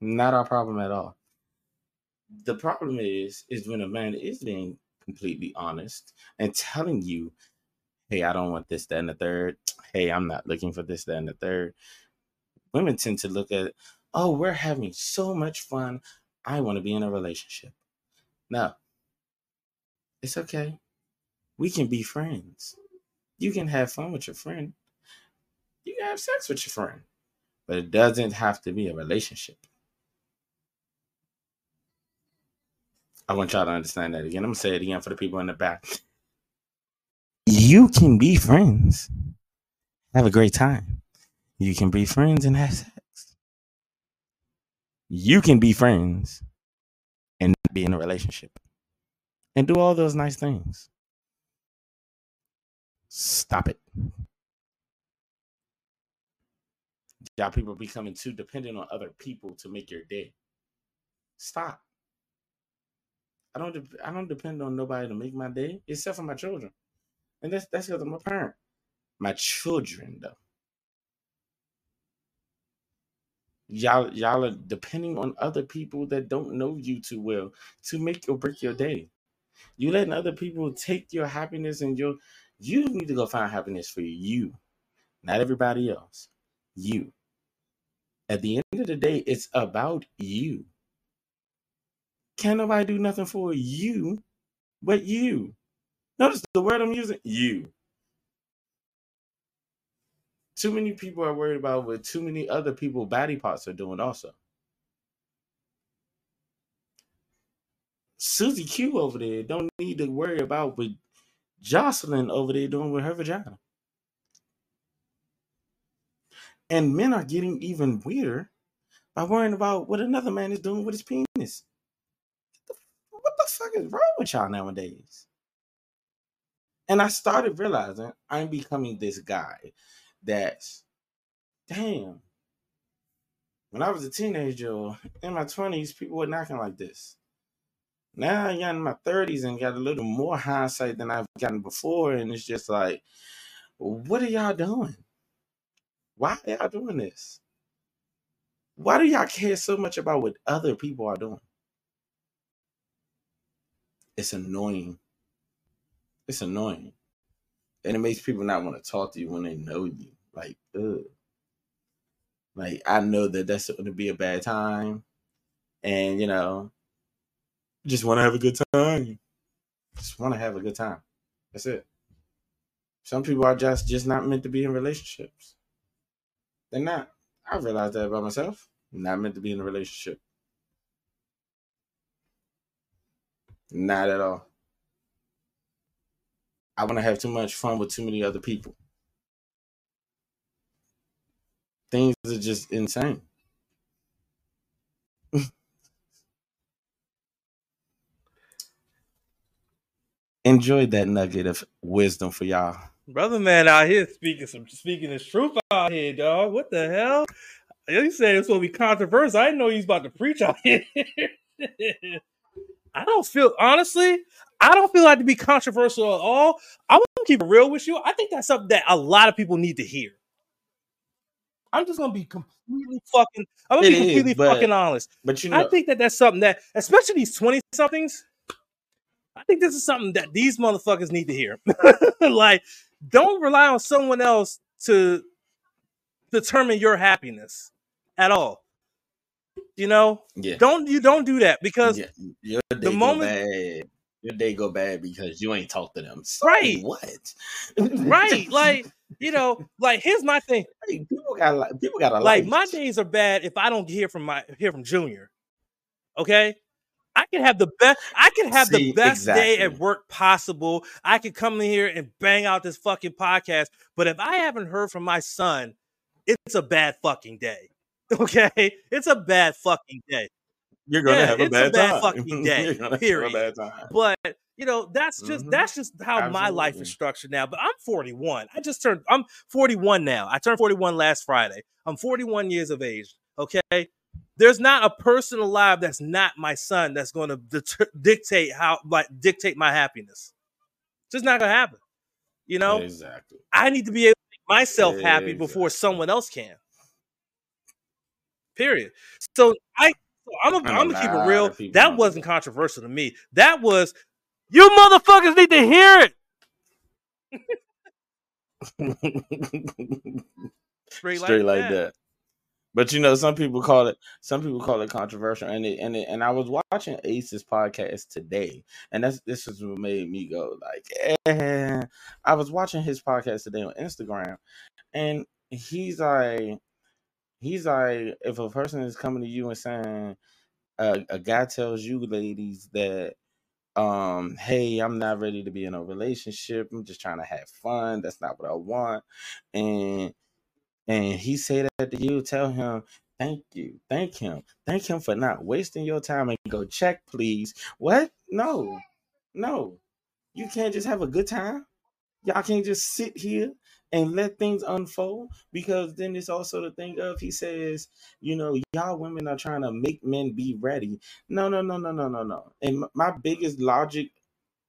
Not our problem at all. The problem is is when a man is being completely honest and telling you hey, I don't want this, that, and the third. Hey, I'm not looking for this, that, and the third. Women tend to look at, oh, we're having so much fun. I want to be in a relationship. No, it's okay. We can be friends. You can have fun with your friend. You can have sex with your friend. But it doesn't have to be a relationship. I want y'all to understand that again. I'm gonna say it again for the people in the back you can be friends, have a great time. You can be friends and have sex. You can be friends and be in a relationship and do all those nice things. Stop it. Y'all people becoming too dependent on other people to make your day. Stop. I don't. De- I don't depend on nobody to make my day, except for my children. And that's that's because I'm a parent. My children, though. Y'all, y'all are depending on other people that don't know you too well to make or break your day. You letting other people take your happiness and your you need to go find happiness for you, not everybody else. You. At the end of the day, it's about you. Can't nobody do nothing for you but you. Notice the word I'm using you. Too many people are worried about what too many other people body parts are doing also. Susie Q over there don't need to worry about what Jocelyn over there doing with her vagina. And men are getting even weirder by worrying about what another man is doing with his penis. What the fuck is wrong with y'all nowadays? And I started realizing I'm becoming this guy that's, damn, when I was a teenager in my 20s, people were knocking like this. Now I got in my 30s and got a little more hindsight than I've gotten before. And it's just like, what are y'all doing? Why are y'all doing this? Why do y'all care so much about what other people are doing? It's annoying it's annoying. And it makes people not want to talk to you when they know you. Like, ugh. Like, I know that that's going to be a bad time. And, you know, just want to have a good time. Just want to have a good time. That's it. Some people are just just not meant to be in relationships. They're not. I realized that about myself. Not meant to be in a relationship. Not at all. I want to have too much fun with too many other people. Things are just insane. Enjoy that nugget of wisdom for y'all. Brother man out here speaking some speaking his truth out here, dog. What the hell? You said it's gonna be controversial. I didn't know he's about to preach out here. I don't feel honestly, I don't feel like to be controversial at all. I want to keep it real with you. I think that's something that a lot of people need to hear. I'm just gonna be completely fucking. I'm gonna It be is, completely but- fucking honest. But you know, I think that that's something that, especially these 20 somethings, I think this is something that these motherfuckers need to hear. like, don't rely on someone else to determine your happiness at all. You know, yeah, don't you don't do that because yeah, your day moment- bad. Your day go bad because you ain't talked to them. So Right. What? right, like you know, like here's my thing. Hey, people got li- people got a Like life. my days are bad if I don't hear from my hear from Junior. Okay. I can have the best I can have See, the best day at work possible. I can come in here and bang out this fucking podcast. But if I haven't heard from my son, it's a bad fucking day. Okay? It's a bad fucking day. You're gonna yeah, have a it's a bad, bad time. fucking day, You're gonna period. have a bad time. But you know, that's just Mhm. that's just how my life is structured now. But I'm 41. I just turned I'm 41 now. I turned 41 last Friday. I'm 41 years of age. Okay. There's not a person alive that's not my son that's going to deter- dictate how like dictate my happiness. It's just not going to happen. You know, exactly. I need to be able to make myself happy before someone else can. Period. So I, I'm, a, And a I'm gonna keep it real. That wasn't controversial to me. That was, you motherfuckers need to hear it. Straight, Straight like that. But you know, some people call it some people call it controversial, and it, and it, and I was watching Ace's podcast today, and that's this is what made me go like, eh. I was watching his podcast today on Instagram, and he's like, he's like, if a person is coming to you and saying, uh, a guy tells you ladies that um hey i'm not ready to be in a relationship i'm just trying to have fun that's not what i want and and he say that to you tell him thank you thank him thank him for not wasting your time and go check please. What? No no. You can't just have a good time? Y'all can't just sit here and let things unfold because then it's also the thing of he says you know y'all women are trying to make men be ready no no no no no no no and my biggest logic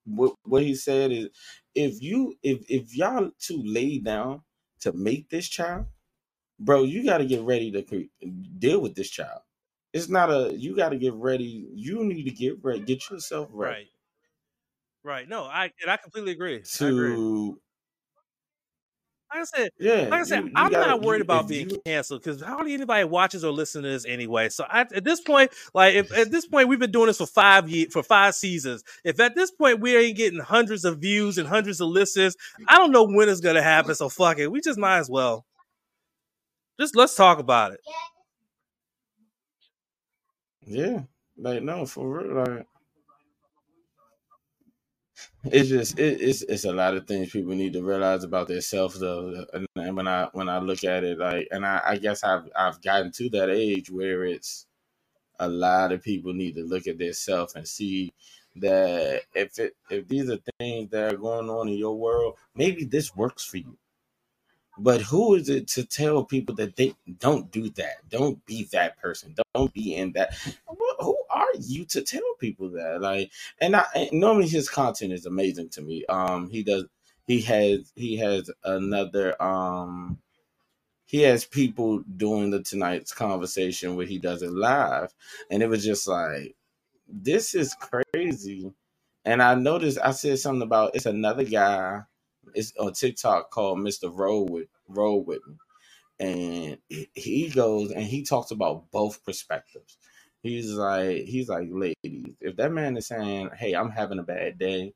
what, what he said is if you if if y'all too laid down to make this child bro you got to get ready to deal with this child it's not a you got to get ready you need to get ready get yourself ready Right. Right. No, I and I completely agree. I agree. Like I said, yeah like I said, you- you I'm gotta- not worried you- about being canceled because hardly anybody watches or listens to this anyway. So I, at this point, like if at this point we've been doing this for five years, for five seasons. If at this point we ain't getting hundreds of views and hundreds of listens, I don't know when it's gonna happen. So fuck it, we just might as well. Just let's talk about it. Yeah, like no, for real. Like it's just it, it's it's a lot of things people need to realize about themselves though. And, and when I when I look at it, like, and I, I guess I've I've gotten to that age where it's a lot of people need to look at themselves and see that if it if these are things that are going on in your world, maybe this works for you. But who is it to tell people that they don't do that? Don't be that person. Don't be in that. Who are you to tell people that? Like, and I and normally his content is amazing to me. Um, he does. He has. He has another. Um, he has people doing the tonight's conversation where he does it live, and it was just like, this is crazy. And I noticed. I said something about it's another guy it's on TikTok called Mr. Roll with Roll with me, and he- goes and he talks about both perspectives. He's like, he's like, ladies, if that man is saying, "Hey, I'm having a bad day,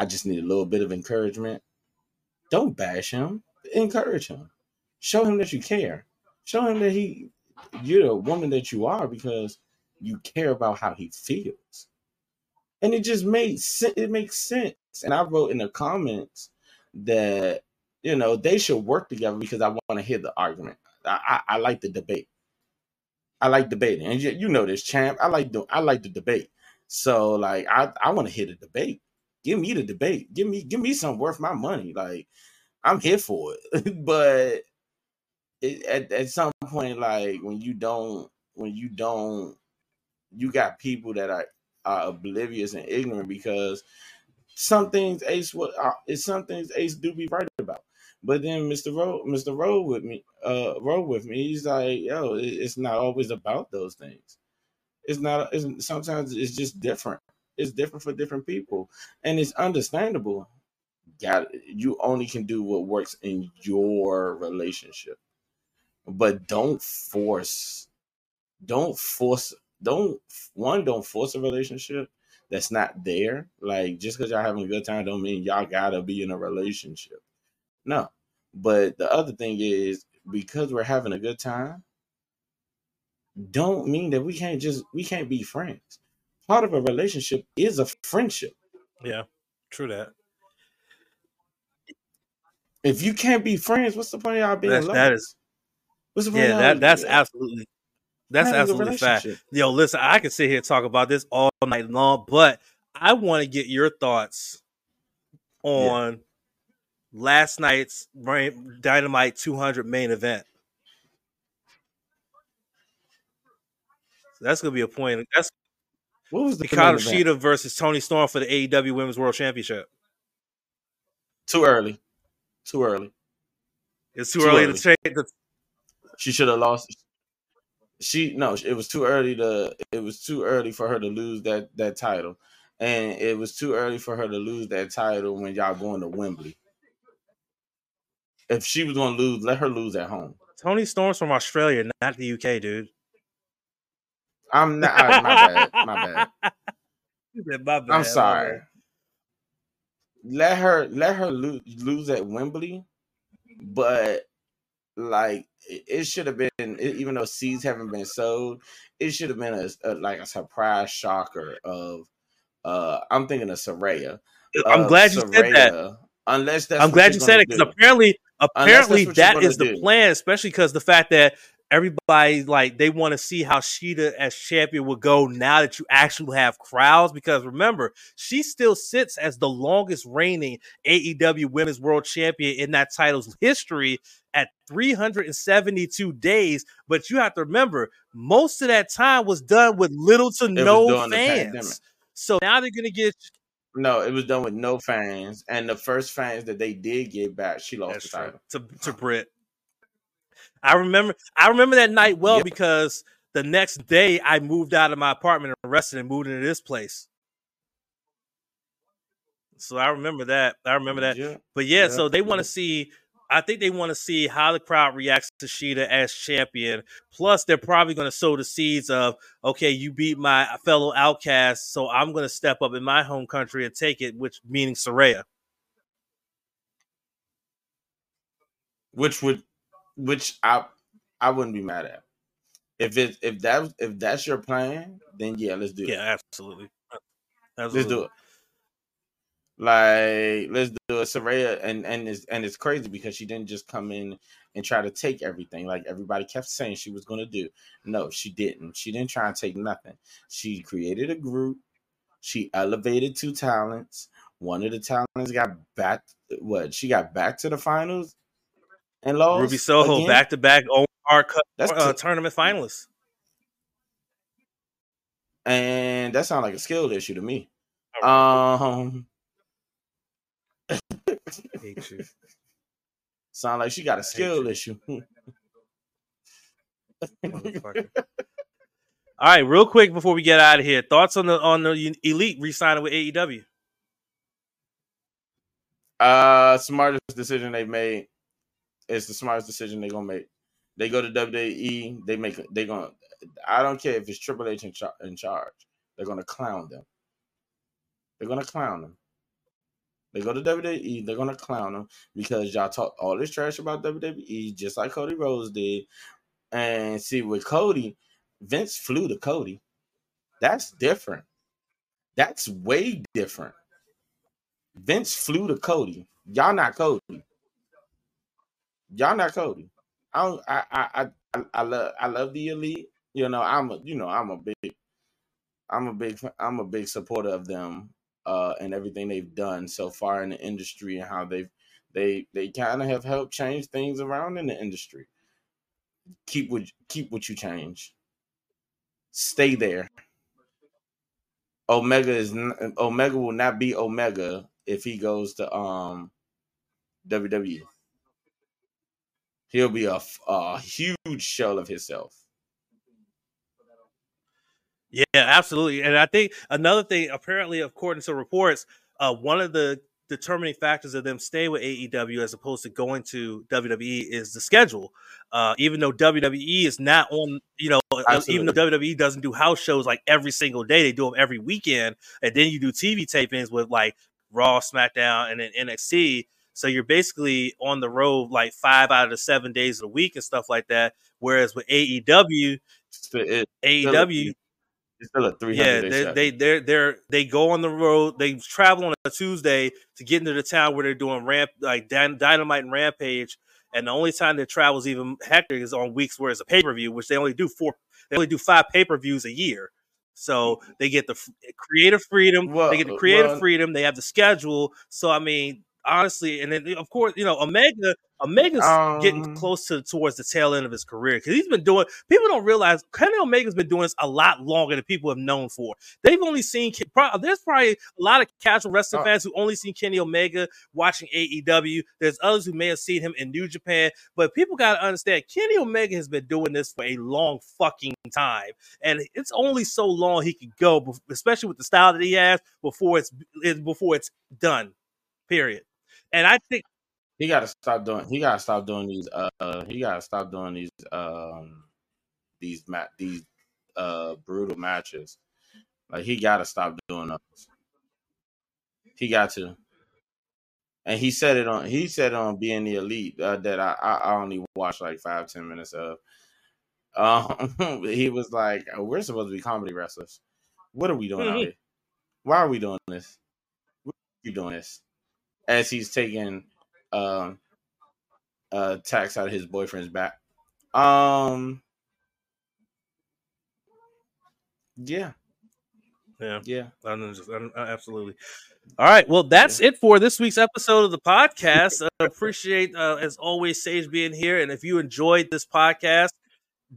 I just need a little bit of encouragement," don't bash him. Encourage him. Show him that you care. Show him that he, you're the woman that you are because you care about how he feels and it just made sense. It makes sense. And I wrote in the comments that you know they should work together because I want to hear the argument. I, I, I like the debate. I like debating, and you, you know this, champ. I like the I like the debate. So like I I want to hear the debate. give me the debate. Give me give me some worth my money. Like I'm here for it. but it, at at some point, like when you don't when you don't you got people that are, are oblivious and ignorant because some things Ace what uh, it's some things Ace do be right about. But then Mr. Rowe, Mr. Rowe with me, uh, Rowe with me, he's like, yo, it's not always about those things. It's not. It's, sometimes it's just different. It's different for different people, and it's understandable. Got you only can do what works in your relationship, but don't force. Don't force. Don't one. Don't force a relationship that's not there. Like just because y'all having a good time don't mean y'all gotta be in a relationship. No. But the other thing is because we're having a good time, don't mean that we can't just we can't be friends. Part of a relationship is a friendship. Yeah, true that. If you can't be friends, what's the point of y'all being that's, that is what's the point yeah, that, that's absolutely that's absolutely fact. Yo, listen, I can sit here and talk about this all night long, but I want to get your thoughts on yeah. last night's Dynamite 200 main event. that's gonna be a point. That's what was the Hikaru Shida versus Toni Storm for the AEW Women's World Championship. Too early. Too early. It's too, too early, early, to change. The... She should have lost she no, it was too early to it was too early for her to lose that that title. And it was too early for her to lose that title when y'all going to Wembley. If she was gonna lose, let her lose at home. Toni Storm's from Australia, not the UK, dude. I'm not uh, my bad. My bad. my bad. I'm sorry. Let her let her lose, lose at Wembley, but like it should have been even though seeds haven't been sowed it should have been a, a, like a surprise shocker of uh i'm thinking of Saraya. i'm glad you said that unless that's i'm glad you said it because apparently apparently that is the do. plan especially because the fact that everybody like they want to see how Shida as champion will go now that you actually have crowds. Because remember, she still sits as the longest reigning AEW Women's World Champion in that title's history at 372 days. But you have to remember, most of that time was done with little to it no fans. So now they're gonna get. No, it was done with no fans, and the first fans that they did get back, she lost That's the title to to Britt. I remember I remember that night well yep. because the next day I moved out of my apartment and rested and moved into this place. So I remember that. I remember that. Yeah. But yeah, yeah. so they want to see I think they want to see how the crowd reacts to Shida as champion. Plus, they're probably going to sow the seeds of, okay, you beat my fellow outcast, so I'm going to step up in my home country and take it, which meaning Saraya. Which would which I I wouldn't be mad at. If it if that if that's your plan, then yeah, let's do it. Yeah, absolutely. absolutely. Let's do it. Like let's do it, Saraya, and and it's and it's crazy because she didn't just come in and try to take everything like everybody kept saying she was going to do. No, she didn't. She didn't try and take nothing. She created a group. She elevated two talents. One of the talents got back. What she got back to the finals and lost. Ruby Soho back to back Omar That's uh, tournament finalists. And that sounds like a skill issue to me. Um, sound like she got a skill issue. All right, real quick before we get out of here, thoughts on the on the elite re-signing with AEW? Uh, smartest decision they've made it's the smartest decision they're gonna make. They go to WWE. They make. They gonna. I don't care if it's Triple H in, char- in charge. They're gonna clown them. They're gonna clown them. They go to WWE. They're gonna clown them because y'all talk all this trash about WWE, just like Cody Rhodes did. And see, with Cody, Vince flew to Cody. That's different. That's way different. Vince flew to Cody. Y'all not Cody y'all not Cody. I don't, I, I I I love I love the elite. You know, I'm a you know I'm a big I'm a big I'm a big supporter of them. uh, and everything they've done so far in the industry and how they've they they kind of have helped change things around in the industry. Keep what keep what you change. Stay there. Omega is Omega will not be Omega if he goes to um WWE. He'll be a, a huge shell of himself. Yeah, absolutely. And I think another thing, apparently, according to reports, uh, one of the determining factors of them staying with AEW as opposed to going to WWE is the schedule. Uh, even though WWE is not on, you know, Absolutely. even though WWE doesn't do house shows like every single day, they do them every weekend, and then you do TV tapings with like Raw, SmackDown, and then NXT. So you're basically on the road like five out of the seven days of the week and stuff like that. Whereas with AEW, it, AEW, it's still a three yeah, they, they they they they go on the road. They travel on a Tuesday to get into the town where they're doing ramp like dynamite and rampage. And the only time their travel is even hectic is on weeks where it's a pay per view, which they only do four. They only do five pay per views a year. So they get the creative freedom. Well, they get the creative well, freedom. They have the schedule. So I mean, honestly, and then of course, you know, Omega Omega's um, getting close to towards the tail end of his career because he's been doing. People don't realize Kenny Omega's been doing this a lot longer than people have known for. They've only seen. There's probably a lot of casual wrestling uh, fans who only seen Kenny Omega watching AEW. There's others who may have seen him in New Japan, but people got to understand Kenny Omega has been doing this for a long fucking time, and it's only so long he can go, especially with the style that he has before it's before it's done. Period. And I think he got to stop doing. He got to stop doing these. Uh, he got to stop doing these. Um, these mat these uh brutal matches. Like he got to stop doing those. He got to. And he said it on. He said on being the elite uh, that I, I only watched like five ten minutes of. Um, he was like, oh, "We're supposed to be comedy wrestlers. What are we doing out here? Why are we doing this? Why are you doing this?" As he's taking um, uh, tacks out of his boyfriend's back. Um, yeah, yeah, yeah, absolutely. All right, well, that's it for this week's episode of the podcast. I appreciate, uh, as always, Sage being here, and if you enjoyed this podcast,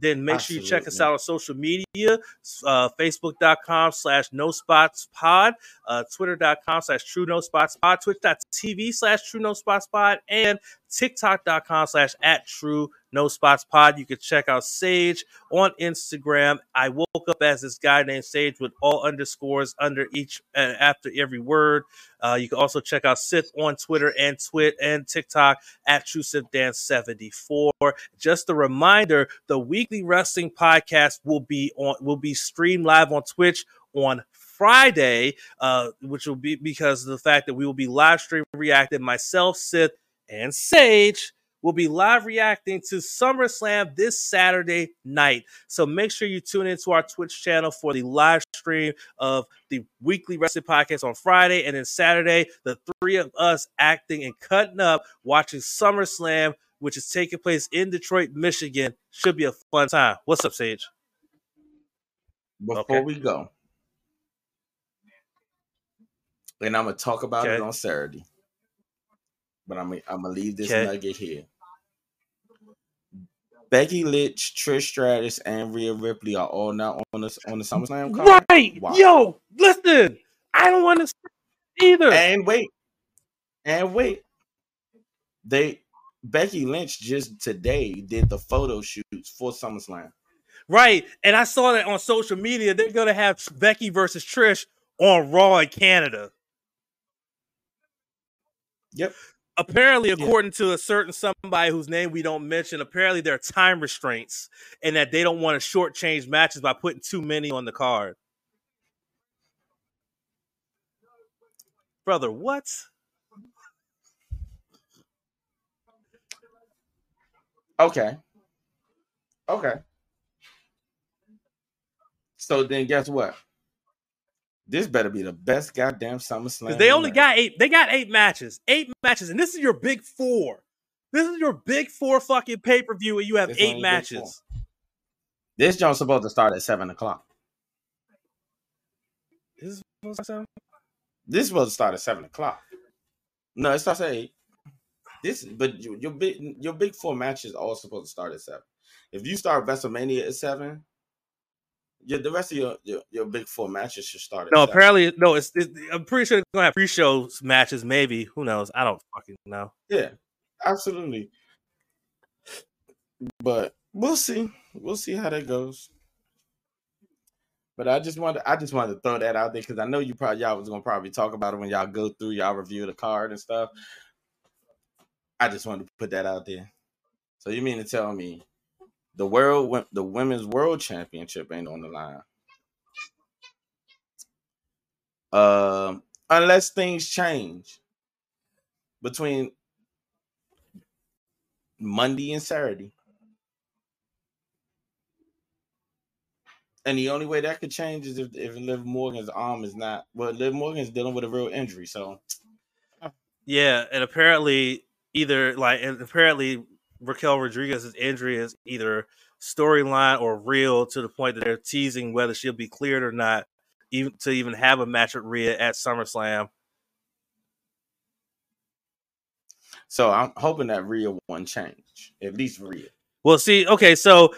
then make Absolutely. sure you check us out on social media uh, facebook.com slash no spots pod uh, twitter.com slash true no spots pod twitch.tv slash true no spots pod and tiktok.com slash at true no spots pod. You can check out sage on instagram. I woke up as this guy named sage with all underscores under each and after every word. Uh, you can also check out sith on twitter and twit and tiktok at true sith dance 74 just a reminder the weekly wrestling podcast will be on will be streamed live on twitch on Friday, uh, which will be because of the fact that we will be live stream reacting myself, Sith, and Sage will be live reacting to SummerSlam this Saturday night. So make sure you tune into our Twitch channel for the live stream of the weekly wrestling podcast on Friday. And then Saturday, the three of us acting and cutting up, watching SummerSlam, which is taking place in Detroit, Michigan. Should be a fun time. What's up, Sage? Before okay. we go, and I'm going to talk about okay. it on Saturday but I'm I'm gonna leave this okay. nugget here. Becky Lynch, Trish Stratus, and Rhea Ripley are all now on the on the SummerSlam card. Right, wow. yo, listen, I don't want to either. And wait, and wait, they Becky Lynch just today did the photo shoots for SummerSlam. Right, and I saw that on social media. They're gonna have Becky versus Trish on Raw in Canada. Yep apparently according yeah. to a certain somebody whose name we don't mention apparently there are time restraints and that they don't want to shortchange matches by putting too many on the card. Brother what? Okay. Okay. So then guess what this better be the best goddamn SummerSlam. They only got eight. They got eight matches. Eight matches, and this is your big four. This is your big four fucking pay per view, and you have this eight matches. This joint's supposed to start at seven o'clock. Is it supposed to This is supposed to start at seven o'clock. No, it starts at eight. This, but your, your big your big four matches all supposed to start at seven. If you start WrestleMania at seven, your, the rest of your, your, your big four matches should start. No, apparently, no. It's, it's I'm pretty sure they're gonna have pre-show matches. Maybe who knows? I don't fucking know. Yeah, absolutely. But we'll see. We'll see how that goes. But I just wanted I just wanted to throw that out there because I know you probably y'all was gonna probably talk about it when y'all go through y'all review the card and stuff. I just wanted to put that out there. So you mean to tell me the world the women's world championship ain't on the line? Um, unless things change between Monday and Saturday. And the only way that could change is if, if Liv Morgan's arm is not well, Liv Morgan's dealing with a real injury. So Yeah, and apparently either like and apparently Raquel Rodriguez's injury is either storyline or real to the point that they're teasing whether she'll be cleared or not, even to even have a match with Rhea at SummerSlam. so I'm hoping that Rhea one change. At least Rhea. Well, see, okay, so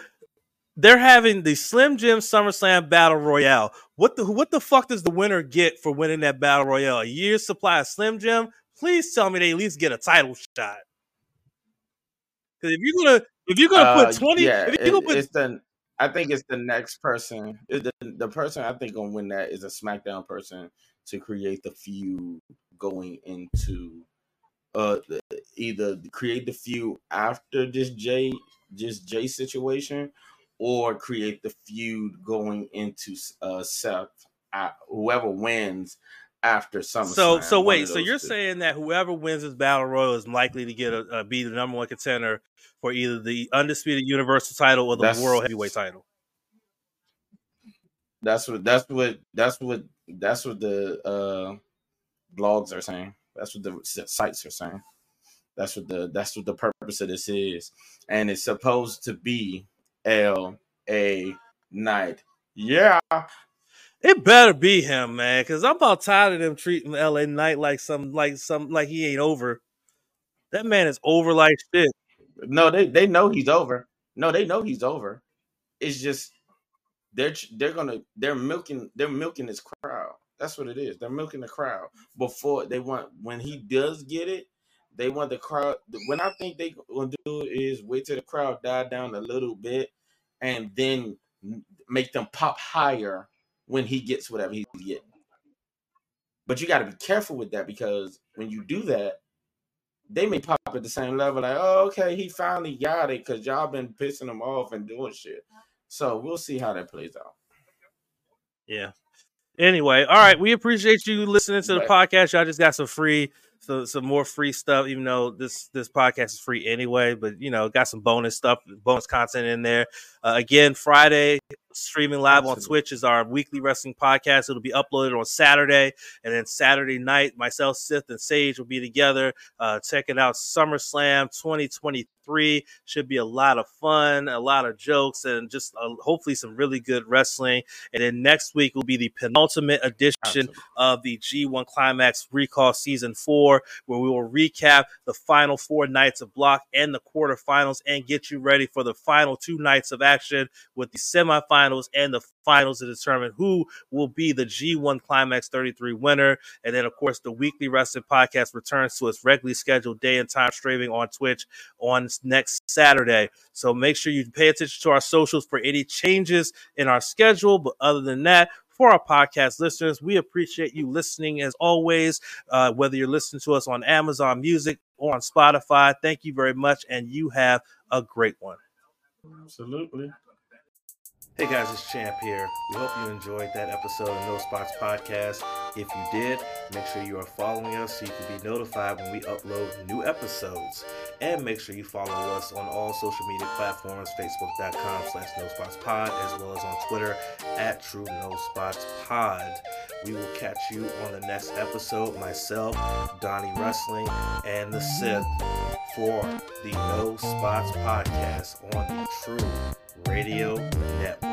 they're having the Slim Jim SummerSlam Battle Royale. What the what the fuck does the winner get for winning that Battle Royale? A year's supply of Slim Jim? Please tell me they at least get a title shot. Because if you're gonna if you're gonna Uh, put twenty, yeah, if you're gonna put it's the I think it's the next person. The, the person I think gonna win that is a SmackDown person to create the feud going into uh either create the feud after this Jey this Jey situation or create the feud going into uh Seth uh, whoever wins after SummerSlam. so so wait, so you're two. saying that whoever wins this battle royal is likely to get a, uh, be the number one contender for either the undisputed universal title or the That's- world heavyweight title. That's what that's what that's what that's what the uh blogs are saying. That's what the sites are saying. That's what the that's what the purpose of this is. And it's supposed to be L A night. Yeah. It better be him, man, because I'm about tired of them treating LA Knight like some like some like he ain't over. That man is over like shit. No, they they know he's over. No, they know he's over. It's just they're they're gonna they're milking they're milking this crowd. That's what it is. They're milking the crowd before they want when he does get it. They want the crowd. When I think they gonna do is wait till the crowd die down a little bit, and then make them pop higher when he gets whatever he's getting. But you got to be careful with that because when you do that, they may pop at the same level. Like, oh, okay, he finally got it because y'all been pissing him off and doing shit. So we'll see how that plays out. Yeah. Anyway, all right. We appreciate you listening to the Right. podcast. Y'all just got some free, so some more free stuff. Even though this this podcast is free anyway, but you know, got some bonus stuff, bonus content in there. Uh, again, Friday streaming live on Twitch is our weekly wrestling podcast. It'll be uploaded on Saturday, and then Saturday night, myself, Sith, and Sage will be together uh, checking out SummerSlam 2023. Should be a lot of fun, a lot of jokes, and just uh, hopefully some really good wrestling. And then next week will be the penultimate edition Absolutely. of the G1 Climax Recall Season 4, where we will recap the final four nights of block and the quarterfinals and get you ready for the final two nights of action with the semifinals and the finals to determine who will be the G1 Climax 33 winner. And then, of course, the weekly wrestling podcast returns to its regularly scheduled day and time streaming on Twitch on next Saturday. So make sure you pay attention to our socials for any changes in our schedule. But other than that, for our podcast listeners, we appreciate you listening as always. Uh, whether you're listening to us on Amazon Music or on Spotify, thank you very much, and you have a great one. Absolutely. Hey guys, it's Champ here. We hope you enjoyed that episode of No Spots Podcast. If you did, make sure you are following us so you can be notified when we upload new episodes. And make sure you follow us on all social media platforms, facebook.com slash No Spots Pod, as well as on Twitter at True No Spots Pod. We will catch you on the next episode, myself, Donnie Wrestling, and the Sith for the No Spots Podcast on the True Radio Network.